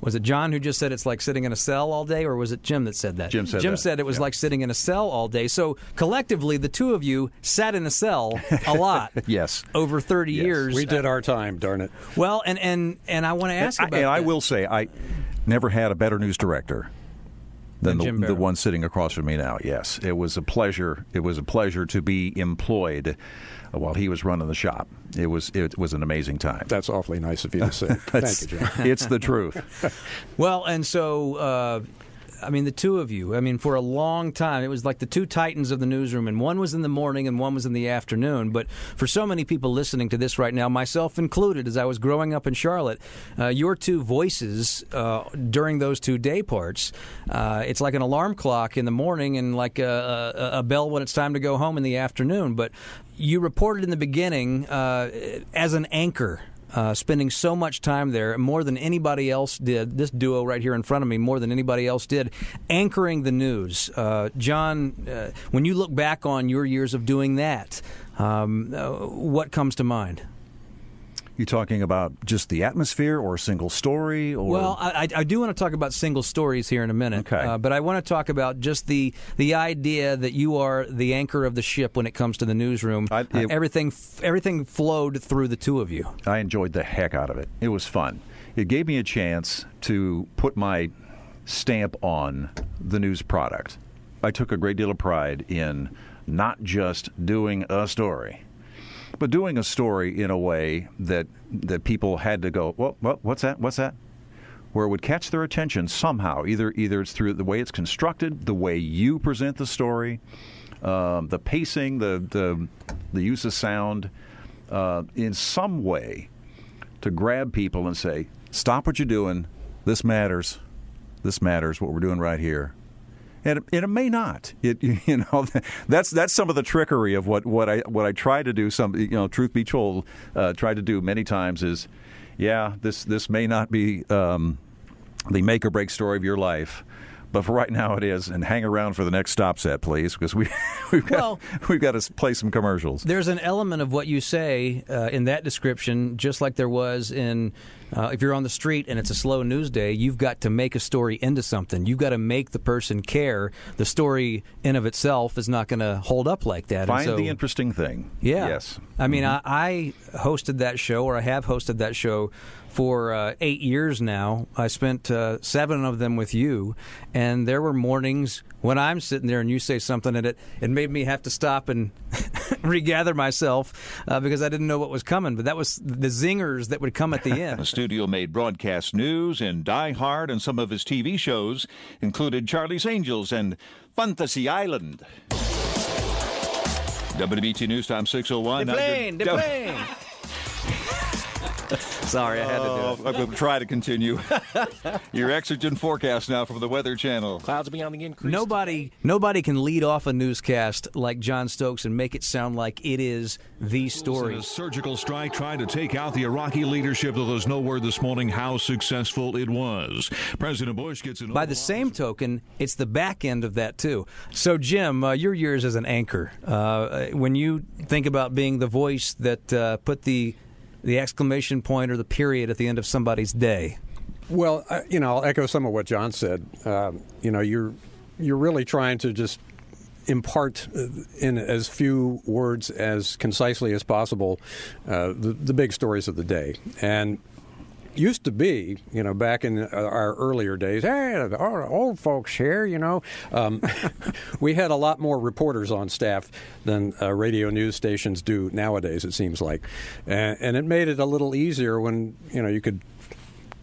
was it John who just said it's like sitting in a cell all day, or was it Jim that said that? Jim said Jim that, said it was like sitting in a cell all day. So collectively, the two of you sat in a cell a lot yes. over 30 years. we did our time, darn it. Well, and and and I want to ask and, about I, and I will say, I never had a better news director than Than the, the one sitting across from me now. Yes, it was a pleasure. It was a pleasure to be employed while he was running the shop. It was it was an amazing time. That's awfully nice of you to say. Thank you, John. It's the truth. Well, and so. Uh, I mean, the two of you. I mean, for a long time, it was like the two titans of the newsroom, and one was in the morning and one was in the afternoon. But for so many people listening to this right now, myself included, as I was growing up in Charlotte, uh, your two voices uh, during those two day parts, uh, it's like an alarm clock in the morning and like a, a, a bell when it's time to go home in the afternoon. But you reported in the beginning uh, as an anchor uh, spending so much time there, more than anybody else did. This duo right here in front of me, more than anybody else did, anchoring the news. Uh, John, uh, when you look back on your years of doing that, um, uh, what comes to mind? You talking about just the atmosphere or a single story? Or Well, I, I I do want to talk about single stories here in a minute, Okay. uh, but I want to talk about just the the idea that you are the anchor of the ship when it comes to the newsroom. Uh, it- everything everything flowed through the two of you. I enjoyed the heck out of it. It was fun. It gave me a chance to put my stamp on the news product. I took a great deal of pride in not just doing a story, but doing a story in a way that that people had to go, "What? What? What's that? What's that?" Where it would catch their attention somehow. Either either it's through the way it's constructed, the way you present the story, um, the pacing, the the the use of sound, uh, in some way to grab people and say, "Stop what you're doing. This matters. This matters. What we're doing right here." And it, it may not. It you know that's that's some of the trickery of what, what I what I try to do. Some you know, truth be told, uh, tried to do many times is, yeah, this this may not be um, the make or break story of your life. But for right now, it is, and hang around for the next stop set, please, because we we've got we've got to play some commercials. There's an element of what you say uh, in that description, just like there was in uh, if you're on the street and it's a slow news day, you've got to make a story into something. You've got to make the person care. The story in of itself is not going to hold up like that. Find so- the interesting thing. yeah. Yes. I mean, Mhm. I, I hosted that show, or I have hosted that show for uh, eight years now. I spent uh, seven of them with you, and there were mornings when I'm sitting there and you say something, and it, it made me have to stop and regather myself uh, because I didn't know what was coming. But that was the zingers that would come at the end. The studio made broadcast news and Die Hard, and some of his TV shows included Charlie's Angels and Fantasy Island. WBT News Time 601. The plane, the plane. Sorry, I had to do Oh, it. I'm going to try to continue. Your exogen forecast now from the Weather Channel. Clouds will be on the increase. Nobody, nobody can lead off a newscast like John Stokes and make it sound like it is the story. a surgical strike trying to take out the Iraqi leadership, though there's no word this morning how successful it was. President Bush gets an By the same token, it's the back end of that too. So, Jim, uh, your years as an anchor, uh, when you think about being the voice that uh, put the the exclamation point or the period at the end of somebody's day, Well, you know, I'll echo some of what John said. Um, you know, you're you're really trying to just impart uh, in as few words as concisely as possible uh, the, the big stories of the day. And used to be, you know, back in our earlier days, hey, the old folks here, you know, um, we had a lot more reporters on staff than uh, radio news stations do nowadays, it seems like. And, and it made it a little easier when, you know, you could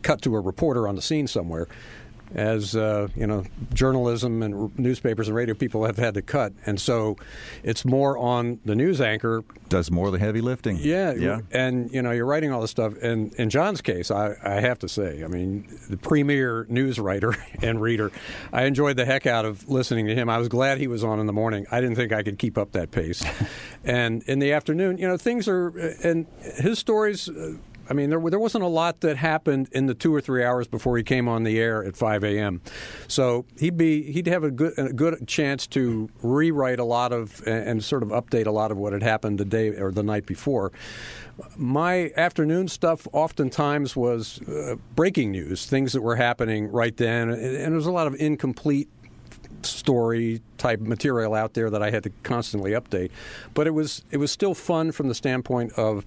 cut to a reporter on the scene somewhere. As uh, you know, journalism and r- newspapers and radio people have had to cut, and so it's more on the news anchor. Does more of the heavy lifting. Yeah, Yeah. and you know, you're writing all this stuff. And in John's case, I, I have to say, I mean, the premier news writer and reader, I enjoyed the heck out of listening to him. I was glad he was on in the morning. I didn't think I could keep up that pace. and in the afternoon, you know, things are, and his stories. I mean, there there wasn't a lot that happened in the two or three hours before he came on the air at 5 a.m. So he'd be he'd have a good a good chance to rewrite a lot of and, and sort of update a lot of what had happened the day or the night before. My afternoon stuff oftentimes was uh, breaking news, things that were happening right then, and, and there was a lot of incomplete story type material out there that I had to constantly update. But it was it was still fun from the standpoint of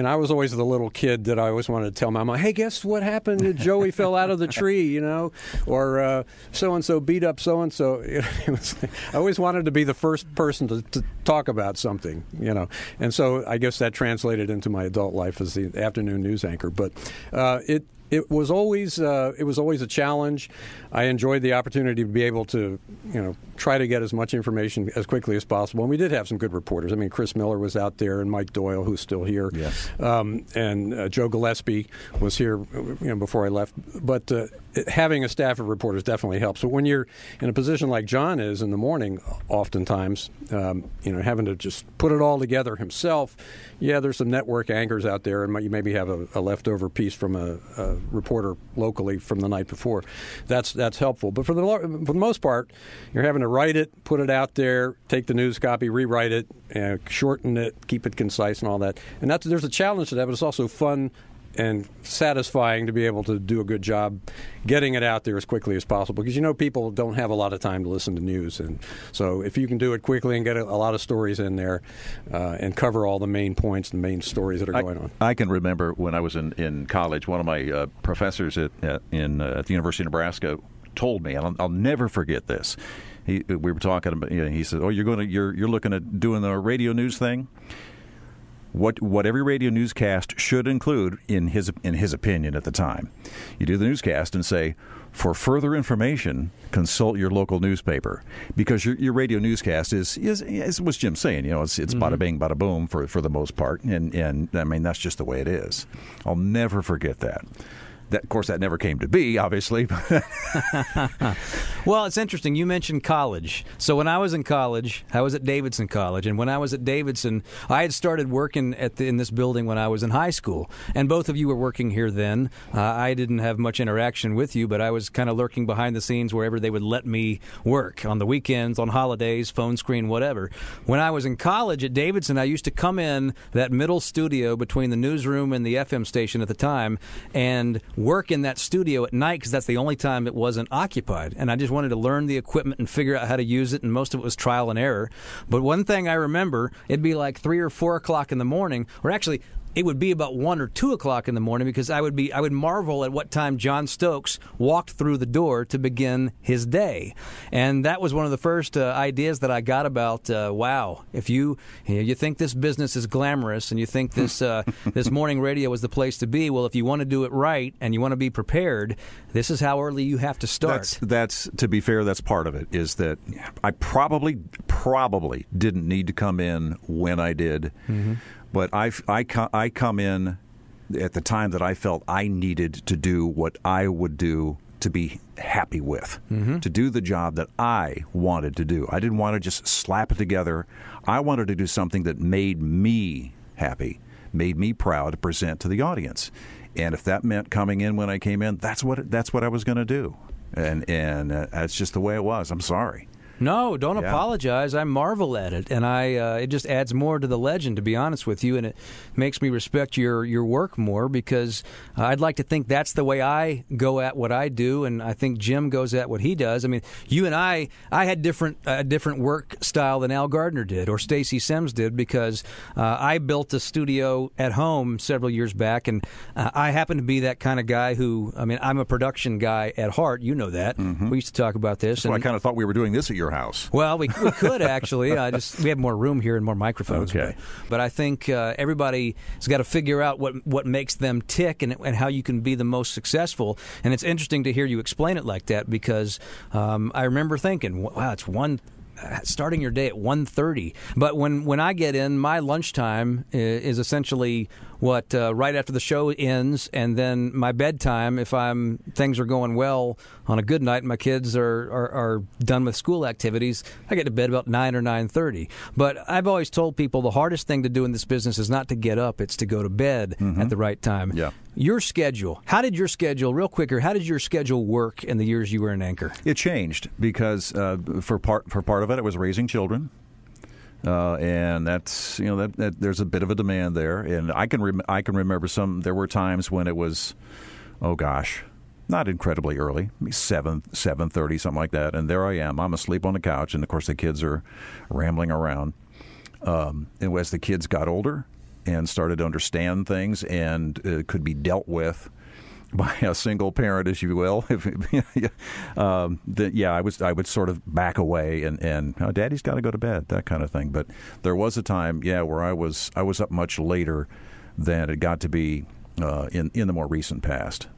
know, I was always the little kid that I always wanted to tell my mom, "Hey, guess what happened? Joey fell out of the tree," you know, or so and so beat up so and so. I always wanted to be the first person to, to talk about something, you know, and so I guess that translated into my adult life as the afternoon news anchor. But uh, it it was always uh, it was always a challenge. I enjoyed the opportunity to be able to you know try to get as much information as quickly as possible. And we did have some good reporters. I mean, Chris Miller was out there, and Mike Doyle, who's still here. Yes. Um, and uh, Joe Gillespie was here you know before I left. But uh, having a staff of reporters definitely helps. But when you're in a position like John is in the morning, oftentimes um, you know having to just put it all together himself. Yeah, there's some network anchors out there, and you maybe have a, a leftover piece from a, a reporter locally from the night before. That's that's helpful. But for the for the most part, you're having to write it, put it out there, take the news copy, rewrite it, uh, shorten it, keep it concise, and all that. And that's there's a challenge to that, but it's also fun and satisfying to be able to do a good job getting it out there as quickly as possible because you know people don't have a lot of time to listen to news and so if you can do it quickly and get a, a lot of stories in there uh, and cover all the main points and main stories that are going on I can remember when I was in, in college, one of my uh, professors at, at, in, uh, at the University of Nebraska told me, and I'll, I'll never forget this. He, we were talking about, you know, he said, "Oh, you're going to you're you're looking at doing the radio news thing." What what every radio newscast should include, in his in his opinion at the time, you do the newscast and say, for further information, consult your local newspaper because your, your radio newscast is is, is what's Jim saying. You know, it's it's bada mm-hmm. bing, bada boom for for the most part, and and I mean that's just the way it is. I'll never forget that. That, of course, that never came to be, obviously. well, it's interesting. You mentioned college. So when I was in college, I was at Davidson College, and when I was at Davidson, I had started working at the, in this building when I was in high school. And both of you were working here then. Uh, I didn't have much interaction with you, but I was kind of lurking behind the scenes wherever they would let me work on the weekends, on holidays, phone screen, whatever. When I was in college at Davidson, I used to come in that middle studio between the newsroom and the FM station at the time and work in that studio at night because that's the only time it wasn't occupied. And I just wanted to learn the equipment and figure out how to use it, and most of it was trial and error. But one thing I remember, it'd be like three or four o'clock in the morning, or actually, it would be about one or two o'clock in the morning because I would be I would marvel at what time John Stokes walked through the door to begin his day, and that was one of the first uh, ideas that I got about uh, wow if you you, know, you think this business is glamorous and you think this uh, this morning radio is the place to be well if you want to do it right and you want to be prepared this is how early you have to start. That's, that's to be fair. That's part of it. Is that I probably probably didn't need to come in when I did, Mm-hmm. But I I I come in at the time that I felt I needed to do what I would do to be happy with, Mm-hmm. to do the job that I wanted to do. I didn't want to just slap it together. I wanted to do something that made me happy, made me proud to present to the audience. And if that meant coming in when I came in, that's what that's what I was going to do. And and uh, that's just the way it was. I'm sorry. No, don't Yeah. apologize. I marvel at it, and I uh, it just adds more to the legend, to be honest with you, and it makes me respect your your work more because uh, I'd like to think that's the way I go at what I do, and I think Jim goes at what he does. I mean, you and I, I had different a different work style than Al Gardner did or Stacey Simms did because uh, I built a studio at home several years back, and uh, I happen to be that kind of guy who, I mean, I'm a production guy at heart. You know that. We used to talk about this. So I kind of thought we were doing this at your house. well, we, we could actually. I just we have more room here and more microphones. Okay. But, but I think uh, everybody has got to figure out what what makes them tick and and how you can be the most successful. And it's interesting to hear you explain it like that because um, I remember thinking, wow, it's one uh, starting your day at 1.30 but when when i get in my lunchtime is essentially what uh, right after the show ends and then my bedtime if i'm things are going well on a good night and my kids are, are, are done with school activities i get to bed about 9 or 9.30 but i've always told people the hardest thing to do in this business is not to get up it's to go to bed at the right time. Yeah. your schedule how did your schedule real quicker how did your schedule work in the years you were an anchor? It changed because uh, for part for part of it, it was raising children, uh, and that's you know that, that there's a bit of a demand there. And I can rem- I can remember some. There were times when it was, oh gosh, not incredibly early, seven seven thirty something like that. And there I am. I'm asleep on the couch, and of course the kids are rambling around. Um, and as the kids got older and started to understand things and uh, could be dealt with by a single parent, as you will, um, that yeah, I was I would sort of back away and and oh, Daddy's got to go to bed, that kind of thing. But there was a time, yeah, where I was I was up much later than it got to be uh, in in the more recent past.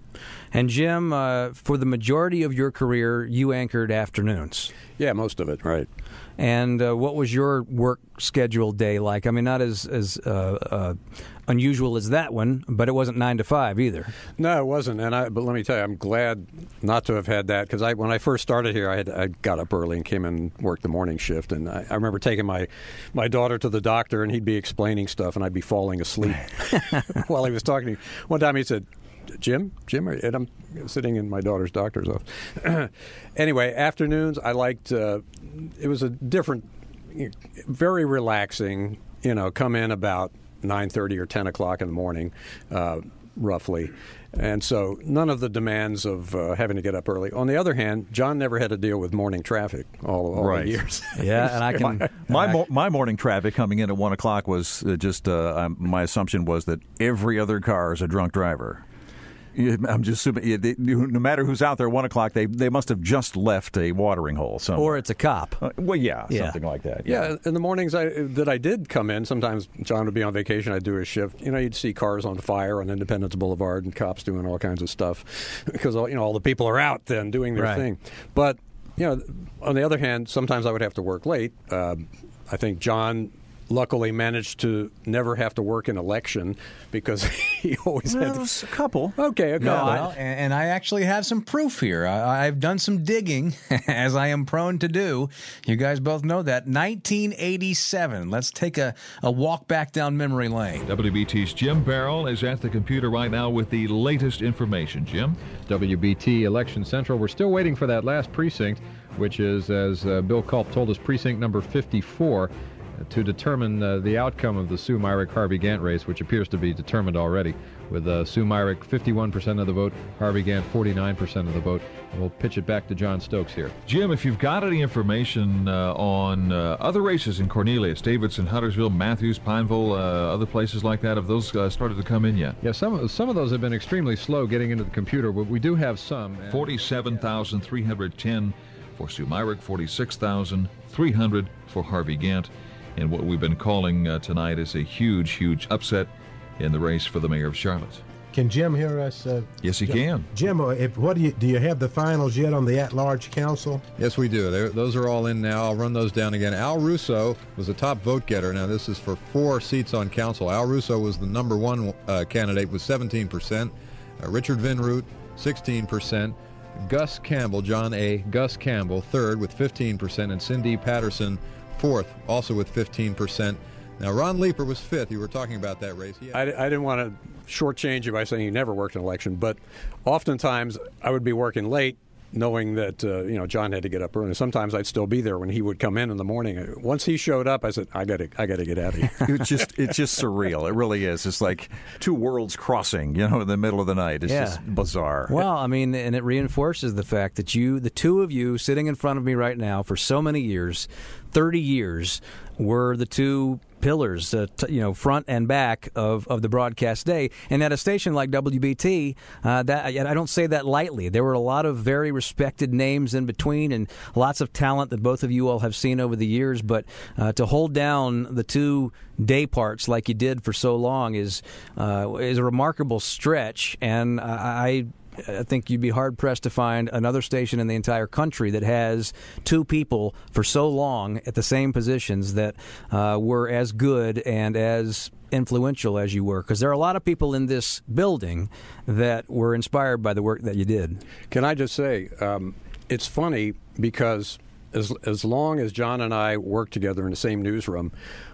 And Jim, uh, for the majority of your career, you anchored afternoons. Yeah, most of it, right. And uh, what was your work schedule day like? I mean, not as as uh, uh, unusual as that one, but it wasn't nine to five either. No, it wasn't. And I, but let me tell you, I'm glad not to have had that because I, when I first started here, I had I got up early and came in and worked the morning shift. And I, I remember taking my my daughter to the doctor, and he'd be explaining stuff, and I'd be falling asleep while he was talking to me. One time, he said. Jim, Jim, and I'm sitting in my daughter's doctor's office. anyway, afternoons I liked. Uh, it was a different, very relaxing. You know, come in about nine thirty or ten o'clock in the morning, uh, roughly, and so none of the demands of uh, having to get up early. On the other hand, John never had to deal with morning traffic all, all Right. the years. Yeah, and I can my my, I, mo- my morning traffic coming in at one o'clock was uh, just uh, my assumption was that every other car is a drunk driver. Yeah, I'm just assuming yeah, they, no matter who's out there at one o'clock, they they must have just left a watering hole somewhere. Or it's a cop. Uh, well, yeah, Yeah. something like that. Yeah, in the mornings I, that I did come in, sometimes John would be on vacation. I'd do a shift. You know, you'd see cars on fire on Independence Boulevard and cops doing all kinds of stuff because all, you know all the people are out then doing their Right. thing. But you know, on the other hand, sometimes I would have to work late. Um I think John. Luckily, managed to never have to work an election because he always had a couple. Okay, okay. No, well, and, and I actually have some proof here. I, I've done some digging, as I am prone to do. You guys both know that. 1987. Let's take a, a walk back down memory lane. WBT's Jim Barroll is at the computer right now with the latest information. Jim? WBT Election Central. We're still waiting for that last precinct, which is, as uh, Bill Culp told us, precinct number 54, uh, to determine uh, the outcome of the Sue Myrick Harvey Gant race, which appears to be determined already, with uh, Sue Myrick 51% of the vote, Harvey Gant 49% of the vote. And we'll pitch it back to John Stokes here. Jim, if you've got any information uh, on uh, other races in Cornelius, Davidson, Huntersville, Matthews, Pineville, uh, other places like that, have those uh, started to come in yet? Yeah, some, of- some of those have been extremely slow getting into the computer, but we do have some. 47,310 for Sue Myrick, 46,300 for Harvey Gant. And what we've been calling uh, tonight is a huge, huge upset in the race for the mayor of Charlotte. Can Jim hear us? Uh, Yes, he Jim, can. Jim, uh, if, what do you do? You have the finals yet on the at-large council? Yes, we do. They're, those are all in now. I'll run those down again. Al Rousso was the top vote getter. Now, this is for four seats on council. Al Rousso was the number one uh, candidate with 17%. Uh, Richard Vinroot, 16%. Gus Campbell, John A. Gus Campbell, third with 15%. And Cindy Patterson, fourth, also with 15%. Now, Ron Leeper was fifth. You were talking about that race. Had- I, I didn't want to shortchange you by saying you never worked an election, but oftentimes I would be working late, knowing that uh, you know John had to get up early. Sometimes I'd still be there when he would come in in the morning. Once he showed up, I said, "I got to, I got to get out of here." it's just it's just surreal. It really is. It's like two worlds crossing, you know, in the middle of the night. It's Yeah. just bizarre. Well, I mean, and it reinforces the fact that you, the two of you sitting in front of me right now for so many years, 30 years, were the two pillars, uh, t- you know, front and back of, of the broadcast day. And at a station like WBT, uh, that I don't say that lightly. There were a lot of very respected names in between, and lots of talent that both of you all have seen over the years. But uh, to hold down the two day parts like you did for so long is uh, is a remarkable stretch, and I. I think you'd be hard pressed to find another station in the entire country that has two people for so long at the same positions that uh, were as good and as influential as you were. Because there are a lot of people in this building that were inspired by the work that you did. Can I just say, um, it's funny because as as long as John and I worked together in the same newsroom,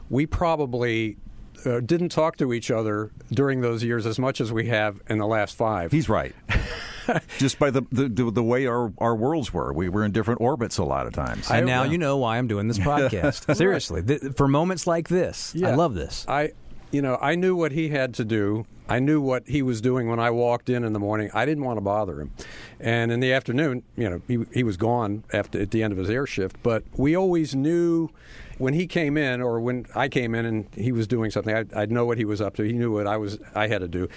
we probably. Uh, didn't talk to each other during those years as much as we have in the last five. He's right. just by the, the the the way our our worlds were, we were in different orbits a lot of times. And now you know why I'm doing this podcast. Seriously, th- for moments like this, I love this. I, you know, I knew what he had to do. I knew what he was doing when I walked in in the morning. I didn't want to bother him, and in the afternoon, you know, he he was gone after at the end of his air shift. But we always knew when he came in, or when I came in and he was doing something. I'd, I'd know what he was up to. He knew what I was. I had to do.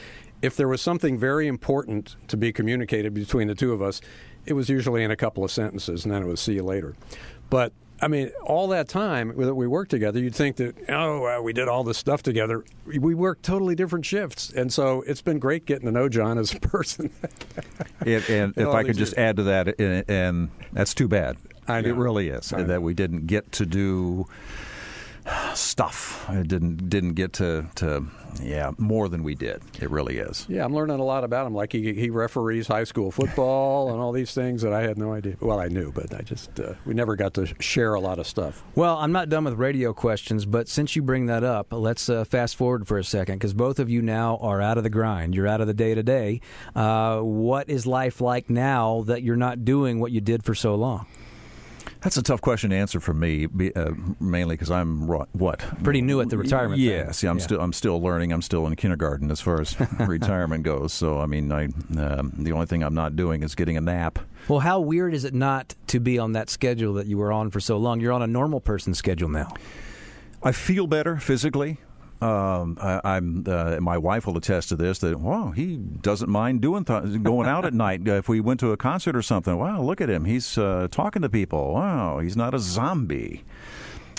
If there was something very important to be communicated between the two of us, it was usually in a couple of sentences, and then it was see you later. But I mean, all that time that we worked together, you'd think that, oh, uh, we did all this stuff together. We worked totally different shifts. And so it's been great getting to know John as a person. And, and if I could just add to that, and, and that's too bad. I know. It really is I know. that we didn't get to do stuff. It didn't didn't get to, to yeah more than we did. It really is. yeah, I'm learning a lot about him. Like he, he referees high school football and all these things that I had no idea. Well, I knew, but I just, uh, we never got to share a lot of stuff. Well, I'm not done with radio questions, but since you bring that up, let's uh, fast forward for a second because both of you now are out of the grind. You're out of the day to day. What is life like now that you're not doing what you did for so long? That's a tough question to answer for me, uh, mainly because I'm what Pretty new at the retirement thing. Yes, yeah, I'm Yeah. still I'm still learning. I'm still in kindergarten as far as retirement goes. So I mean, I um, the only thing I'm not doing is getting a nap. Well, how weird is it not to be on that schedule that you were on for so long? You're on a normal person schedule now. I feel better physically. Um, I, I'm. Uh, my wife will attest to this. That wow, he doesn't mind doing th- going out at night. Uh, if we went to a concert or something, wow, look at him. He's uh, talking to people. Wow, he's not a zombie.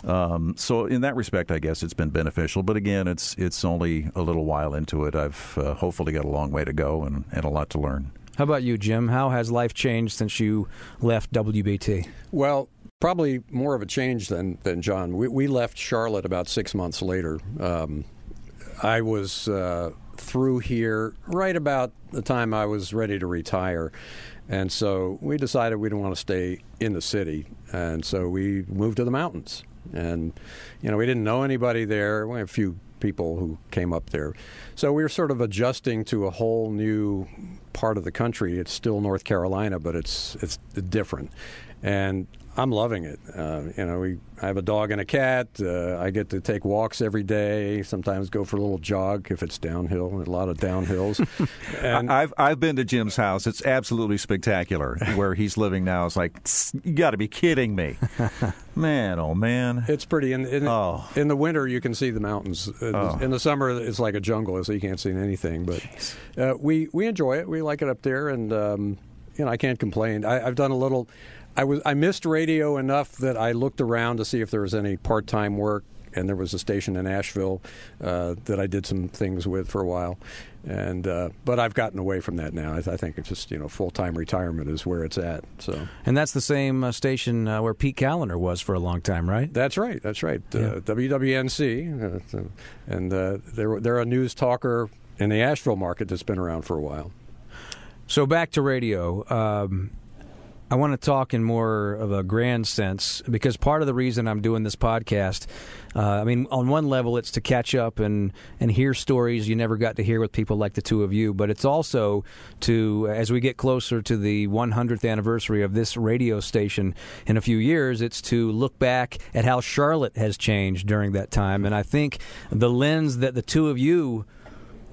Um, so in that respect, I guess it's been beneficial. But again, it's it's only a little while into it. I've uh, hopefully got a long way to go and, and a lot to learn. How about you, Jim? How has life changed since you left WBT? Well, probably more of a change than than John. We, we left Charlotte about six months later. Um, I was uh, through here right about the time I was ready to retire, and so we decided we didn't want to stay in the city, and so we moved to the mountains. And you know, we didn't know anybody there. We had a few people who came up there, so we were sort of adjusting to a whole new part of the country. It's still North Carolina, but it's it's different, and I'm loving it. Uh, you know, we I have a dog and a cat. Uh, I get to take walks every day. Sometimes go for a little jog if it's downhill. A lot of downhills. and I've I've been to Jim's house. It's absolutely spectacular. Where he's living now, it's like "Tss, you got to be kidding me, man. Oh man, it's pretty. In, in, in the winter, you can see the mountains. Uh, Oh. In the summer, it's like a jungle, so you can't see anything. But uh, we we enjoy it. We like it up there, and um, you know, I can't complain. I, I've done a little. I was I missed radio enough that I looked around to see if there was any part time work and there was a station in Asheville uh, that I did some things with for a while. And uh, but I've gotten away from that now. I, I think it's just you know full time retirement is where it's at. So And that's the same uh, station uh, where Pete Kaliner was for a long time, right? That's right. That's right. Yeah. Uh, WWNC, uh, and uh, they're they're a news talker in the Asheville market that's been around for a while. So back to radio. Um, I want to talk in more of a grand sense because part of the reason I'm doing this podcast, uh, I mean, on one level, it's to catch up and, and hear stories you never got to hear with people like the two of you, but it's also to, as we get closer to the 100th anniversary of this radio station in a few years, it's to look back at how Charlotte has changed during that time. And I think the lens that the two of you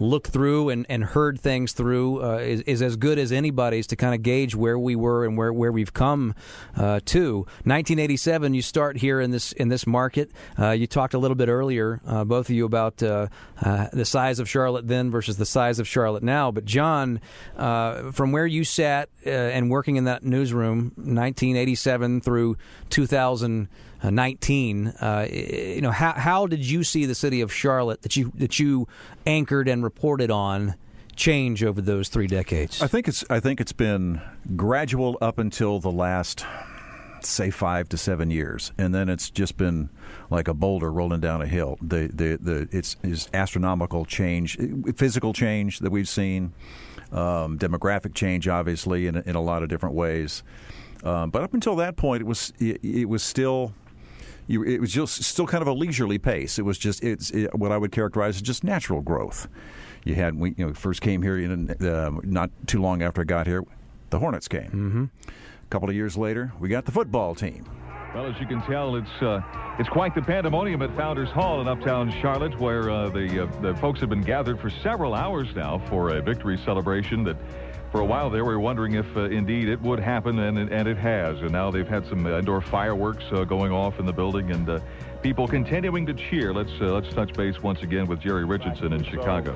looked through and, and heard things through uh, is, is as good as anybody's to kind of gauge where we were and where, where we've come uh, to. 1987, you start here in this in this market. Uh, you talked a little bit earlier, uh, both of you, about uh, uh, the size of Charlotte then versus the size of Charlotte now. But John, from where you sat and working in that newsroom, 1987 through 2000. 19. Uh, you know, how how did you see the city of Charlotte that you that you anchored and reported on change over those three decades? I think it's I think it's been gradual up until the last say five to seven years, and then it's just been like a boulder rolling down a hill. The the the it's is astronomical change, physical change that we've seen, um, demographic change, obviously in in a lot of different ways. Um, but up until that point, it was it, it was still you, it was just still kind of a leisurely pace. It was just it's it, what I would characterize as just natural growth. You had we you know first came here in, uh, not too long after I got here, the Hornets came. Mm-hmm. A couple of years later, we got the football team. Well, as you can tell, it's uh, it's quite the pandemonium at Founders Hall in Uptown Charlotte, where uh, the uh, the folks have been gathered for several hours now for a victory celebration that for a while there, we were wondering if uh, indeed it would happen, and, and it has. And now they've had some indoor fireworks uh, going off in the building, and uh, people continuing to cheer. Let's uh, let's touch base once again with Jerry Richardson in Chicago.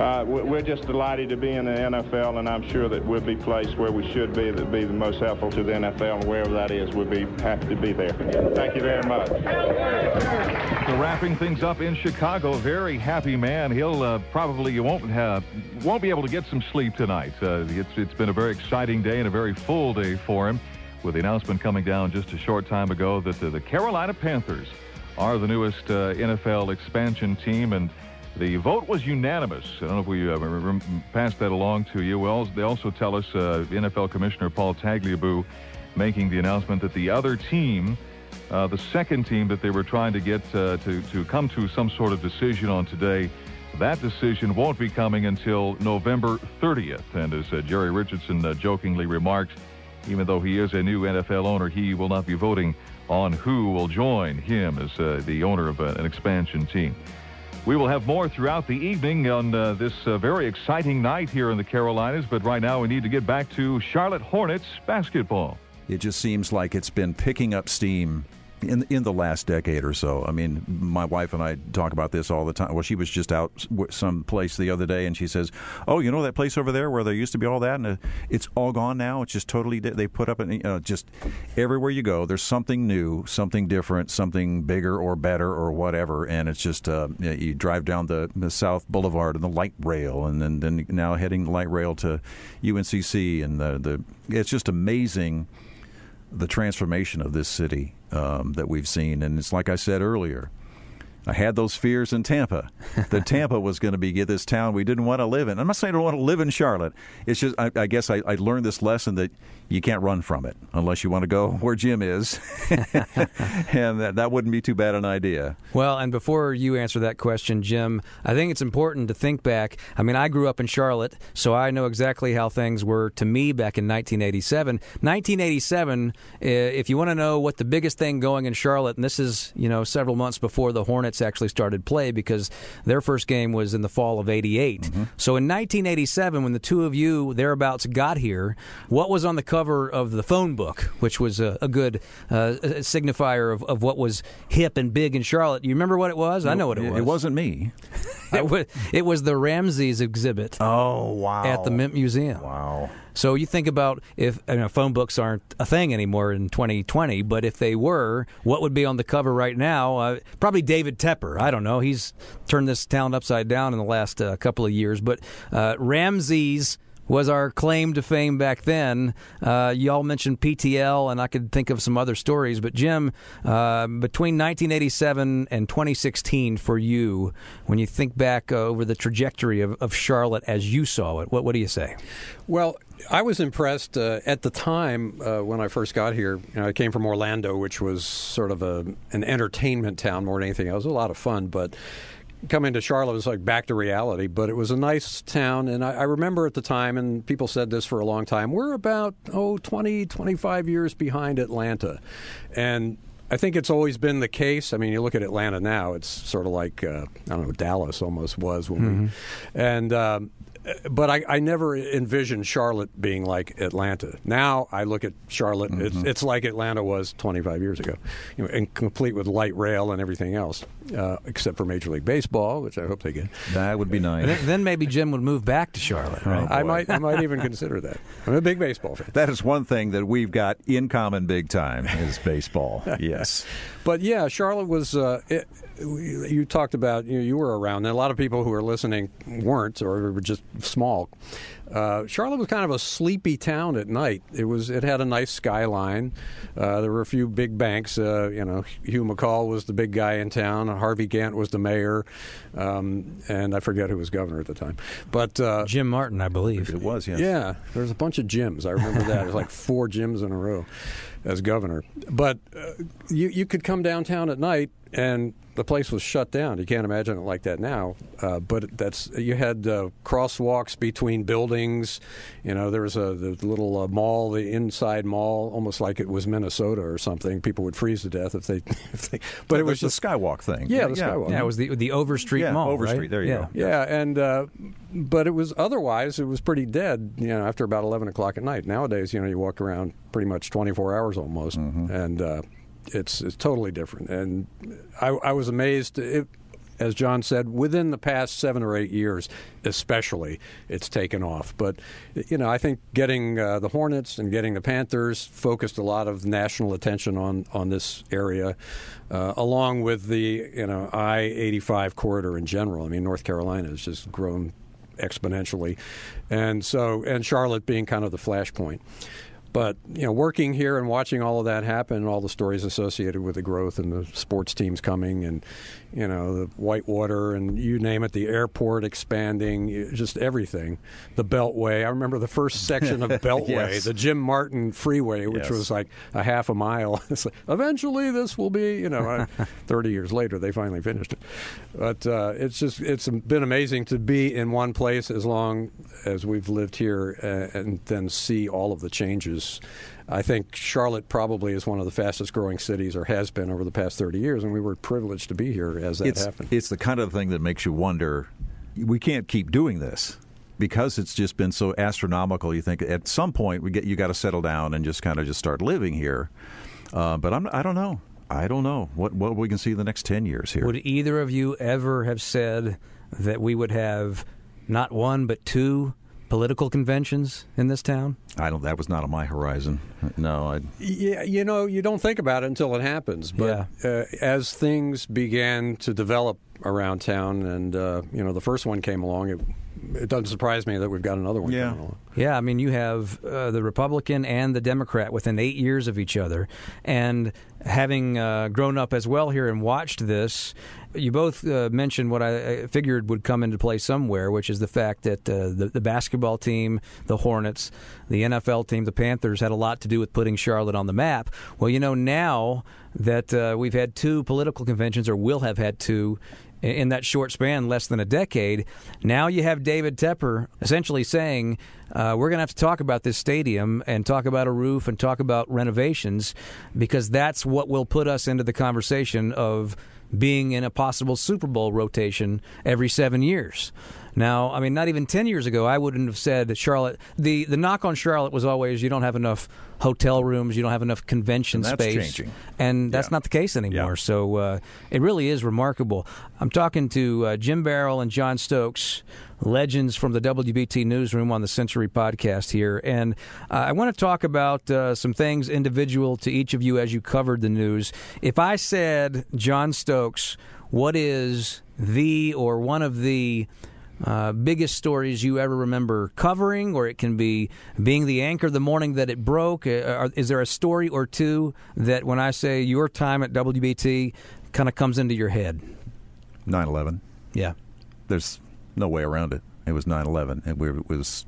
Uh, we're just delighted to be in the NFL, and I'm sure that we'll be placed where we should be. That be the most helpful to the NFL, and wherever that is, we'll be happy to be there. Thank you very much. So wrapping things up in Chicago, very happy man. He'll uh, probably you won't have won't be able to get some sleep tonight. Uh, it's it's been a very exciting day and a very full day for him, with the announcement coming down just a short time ago that the, the Carolina Panthers are the newest uh, NFL expansion team, and the vote was unanimous. I don't know if we uh, passed that along to you. Well, they also tell us uh, NFL Commissioner Paul Tagliabue making the announcement that the other team. Uh, the second team that they were trying to get uh, to, to come to some sort of decision on today, that decision won't be coming until November 30th. And as uh, Jerry Richardson jokingly remarked, even though he is a new NFL owner, he will not be voting on who will join him as uh, the owner of uh, an expansion team. We will have more throughout the evening on this very exciting night here in the Carolinas, but right now we need to get back to Charlotte Hornets basketball. It just seems like it's been picking up steam in in the last decade or so. I mean, my wife and I talk about this all the time. Well, she was just out some place the other day, and she says, "Oh, you know that place over there where there used to be all that, and uh, it's all gone now. It's just totally they put up, and you know, just everywhere you go, there's something new, something different, something bigger or better or whatever, and it's just uh, you drive down the, the South Boulevard and the light rail, and then then now heading light rail to UNCC, and the the it's just amazing." The transformation of this city um, that we've seen. And it's like I said earlier, I had those fears in Tampa that Tampa was going to be get this town we didn't want to live in. I'm not saying I don't want to live in Charlotte. It's just I, I guess I, I, learned this lesson that you can't run from it unless you want to go where Jim is, and that, that wouldn't be too bad an idea. Well, and before you answer that question, Jim, I think it's important to think back. I mean, I grew up in Charlotte, so I know exactly how things were to me back in 1987. 1987, if you want to know what the biggest thing going in Charlotte, and this is you know several months before the Hornets Actually started play because their first game was in the fall of '88. So in 1987, when the two of you thereabouts got here, what was on the cover of the phone book, which was a, a good uh, signifier of, of what was hip and big in Charlotte? You remember what it was? I know what it was. It wasn't me. it, was, it was the Ramses exhibit. Oh wow! At the Mint Museum. Wow. So you think about if you know, phone books aren't a thing anymore in 2020, but if they were, what would be on the cover right now? Uh, probably David Tepper. I don't know. He's turned this town upside down in the last uh, couple of years, but uh, Ramses was our claim to fame back then. Uh, y'all mentioned PTL, and I could think of some other stories. But Jim, uh, between 1987 and 2016, for you, when you think back uh, over the trajectory of, of Charlotte as you saw it, what, what do you say? Well, I was impressed uh, at the time uh, when I first got here. You know, I came from Orlando, which was sort of a an entertainment town more than anything. It was a lot of fun, but coming to Charlotte was like back to reality, but it was a nice town. And I, I, remember at the time, and people said this for a long time, we're about, oh, 20, 25 years behind Atlanta. And I think it's always been the case. I mean, you look at Atlanta now, it's sort of like, uh, I don't know, Dallas almost was when Mm-hmm. we, and, um, but I, I never envisioned Charlotte being like Atlanta. Now I look at Charlotte; it's, it's like Atlanta was 25 years ago, you know, and complete with light rail and everything else, uh, except for Major League Baseball, which I hope they get. That would be nice. Then, then maybe Jim would move back to Charlotte. Right? I might, I might even consider that. I'm a big baseball fan. That is one thing that we've got in common big time is baseball. yes. But yeah, Charlotte was. Uh, it, you talked about you, know, you were around. And a lot of people who are listening weren't, or were just small. Uh, Charlotte was kind of a sleepy town at night. It was. It had a nice skyline. Uh, there were a few big banks. Uh, you know, Hugh McColl was the big guy in town. Harvey Gantt was the mayor, um, and I forget who was governor at the time. But uh, Jim Martin, I believe it was. Yes. Yeah, there was a bunch of gyms. I remember that. It was like four gyms in a row as governor. But uh, you you could come downtown at night and the place was shut down. You can't imagine it like that now. Uh, but that's you had uh, crosswalks between buildings. You know, there was a the little uh, mall, the inside mall, almost like it was Minnesota or something. People would freeze to death if they. If they but it was the just skywalk thing. Yeah, the skywalk. Yeah, it was the the Overstreet Yeah, Mall. Overstreet, right? there you yeah. go. Yeah, and uh, but it was otherwise it was pretty dead. You know, after about eleven o'clock at night. Nowadays, you know, you walk around pretty much twenty four hours almost, and uh, it's it's totally different. And I, I was amazed. It, as John said, within the past seven or eight years, especially, it's taken off. But you know, I think getting uh, the Hornets and getting the Panthers focused a lot of national attention on on this area, uh, along with the you know I eighty five corridor in general. I mean, North Carolina has just grown exponentially, and so and Charlotte being kind of the flashpoint. But you know, working here and watching all of that happen, and all the stories associated with the growth and the sports teams coming, and you know, the Whitewater and you name it, the airport expanding, just everything. The Beltway. I remember the first section of Beltway, Yes. the Jim Martin Freeway, which Yes. was like a half a mile. It's like, Eventually, this will be. You know, thirty years later, they finally finished it. But uh, it's just it's been amazing to be in one place as long as we've lived here uh, and then see all of the changes. I think Charlotte probably is one of the fastest growing cities, or has been over the past 30 years, and we were privileged to be here as that it's, happened. It's the kind of thing that makes you wonder we can't keep doing this because it's just been so astronomical. You think at some point we get you got to settle down and just kind of just start living here. Uh, but I'm, I don't know. I don't know what what we can see in the next ten years here. Would either of you ever have said that we would have not one but two political conventions in this town? I don't. That was not on my horizon. No, I. Yeah, you know, you don't think about it until it happens. But uh, as things began to develop around town, and uh, you know, the first one came along, it, it doesn't surprise me that we've got another one Yeah. coming along. Yeah, I mean, you have uh, the Republican and the Democrat within eight years of each other. And having uh, grown up as well here and watched this, you both uh, mentioned what I I figured would come into play somewhere, which is the fact that uh, the, the basketball team, the Hornets, the NFL team, the Panthers had a lot to do with putting Charlotte on the map. Well, you know, now that uh, we've had two political conventions, or will have had two, in, that short span, less than a decade. Now you have David Tepper essentially saying, uh, we're going to have to talk about this stadium and talk about a roof and talk about renovations because that's what will put us into the conversation of being in a possible Super Bowl rotation every seven years. Now, I mean, not even 10 years ago, I wouldn't have said that Charlotte. The, the knock on Charlotte was always you don't have enough hotel rooms, you don't have enough convention And that's space. changing. And that's not the case anymore. So uh, it really is remarkable. I'm talking to uh, Jim Barroll and John Stokes, legends from the WBT newsroom on the Century podcast here. And uh, I want to talk about uh, some things individual to each of you as you covered the news. If I said, John Stokes, what is the or one of the uh, biggest stories you ever remember covering, or it can be being the anchor the morning that it broke. Uh, is there a story or two that, when I say your time at WBT, kind of comes into your head? 9 11. Yeah. There's no way around it. It was 9 11. It it was,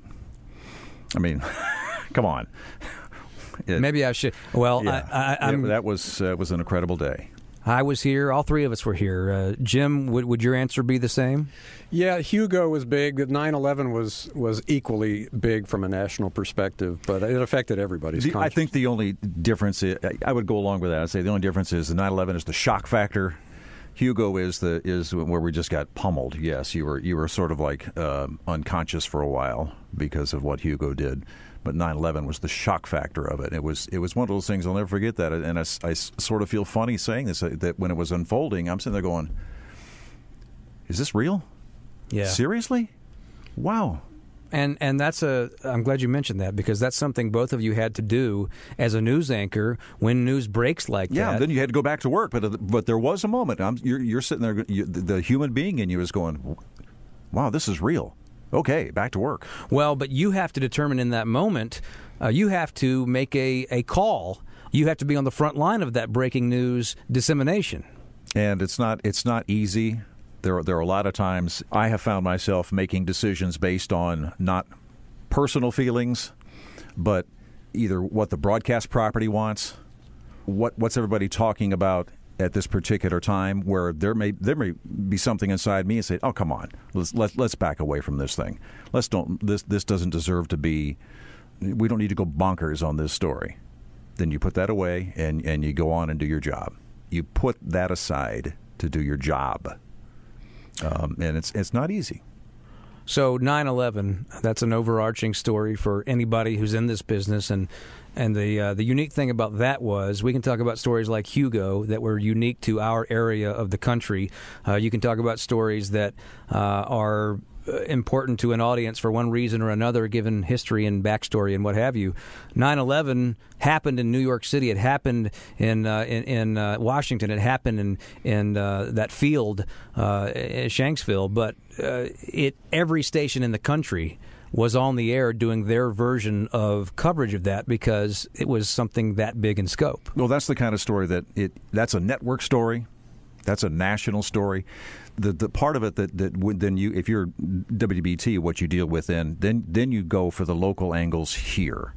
I mean, come on. It- Maybe I should. Well, yeah. I, I, that was uh, was an incredible day. I was here. All three of us were here. Uh, Jim, would, would your answer be the same? Yeah, Hugo was big. 9/11 was was equally big from a national perspective, but it affected everybody's. The- I think the only difference, is, I would go along with that. I'd say the only difference is the 9/11 is the shock factor. Hugo is the is where we just got pummeled. Yes, you were you were sort of like um unconscious for a while because of what Hugo did, but 9/11 was the shock factor of it. It was it was one of those things I'll never forget that, and I sort of feel funny saying this uh, that when it was unfolding, I'm sitting there going, "Is this real? Yeah. seriously? Wow." And and that's a I'm glad you mentioned that because that's something both of you had to do as a news anchor when news breaks like that. Yeah, then you had to go back to work, but uh, but there was a moment. I'm, you're you're sitting there, you, the human being in you is going, "Wow, this is real." Okay, back to work. Well, but you have to determine in that moment, uh, you have to make a, a call. You have to be on the front line of that breaking news dissemination. And it's not it's not easy. There are, there are a lot of times I have found myself making decisions based on not personal feelings, but either what the broadcast property wants, what what's everybody talking about at this particular time, where there may there may be something inside me and say, "Oh, come on, let's let, let's back away from this thing. Let's don't this this doesn't deserve to be. We don't need to go bonkers on this story." Then you put that away and and you go on and do your job. You put that aside to do your job, um, and it's it's not easy. So 9/11, that's an overarching story for anybody who's in this business, and and the uh, the unique thing about that was we can talk about stories like Hugo that were unique to our area of the country. Uh, you can talk about stories that uh, are uh, important to an audience for one reason or another, given history and backstory and what have you. 9/11 happened in New York City. It happened in uh, in, in uh, Washington. It happened in in uh, that field, uh, in Shanksville. But uh, it every station in the country was on the air doing their version of coverage of that because it was something that big in scope. Well, that's the kind of story that it. That's a network story. That's a national story. The the part of it that that would then you if you're WBT, what you deal with then then then you go for the local angles here,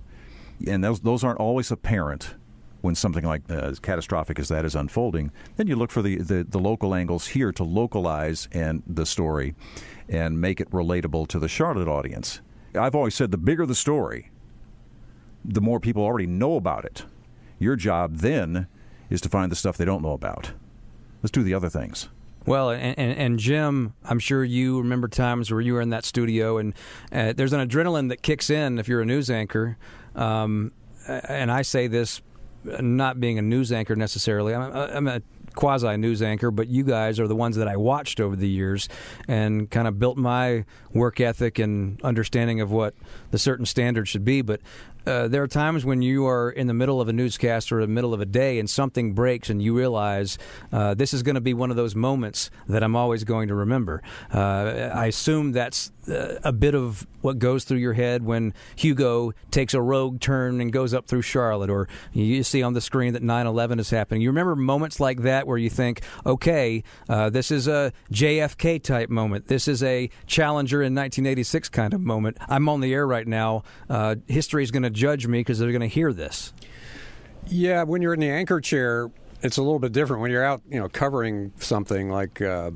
and those those aren't always apparent when something like uh, as catastrophic as that is unfolding. Then you look for the, the the local angles here to localize and the story, and make it relatable to the Charlotte audience. I've always said the bigger the story, the more people already know about it. Your job then is to find the stuff they don't know about. Let's do the other things. Well, and, and, and Jim, I'm sure you remember times where you were in that studio, and uh, there's an adrenaline that kicks in if you're a news anchor. Um, and I say this not being a news anchor necessarily. I'm, I'm a quasi news anchor, but you guys are the ones that I watched over the years and kind of built my work ethic and understanding of what the certain standard should be. But uh, there are times when you are in the middle of a newscast or the middle of a day and something breaks and you realize uh, this is going to be one of those moments that I'm always going to remember. Uh, I assume that's uh, a bit of what goes through your head when Hugo takes a rogue turn and goes up through Charlotte, or you see on the screen that 9 11 is happening. You remember moments like that where you think, okay, uh, this is a JFK type moment. This is a Challenger in 1986 kind of moment. I'm on the air right now. Uh, history is going to judge me because they're going to hear this. Yeah, when you're in the anchor chair, it's a little bit different. When you're out, you know, covering something like uh,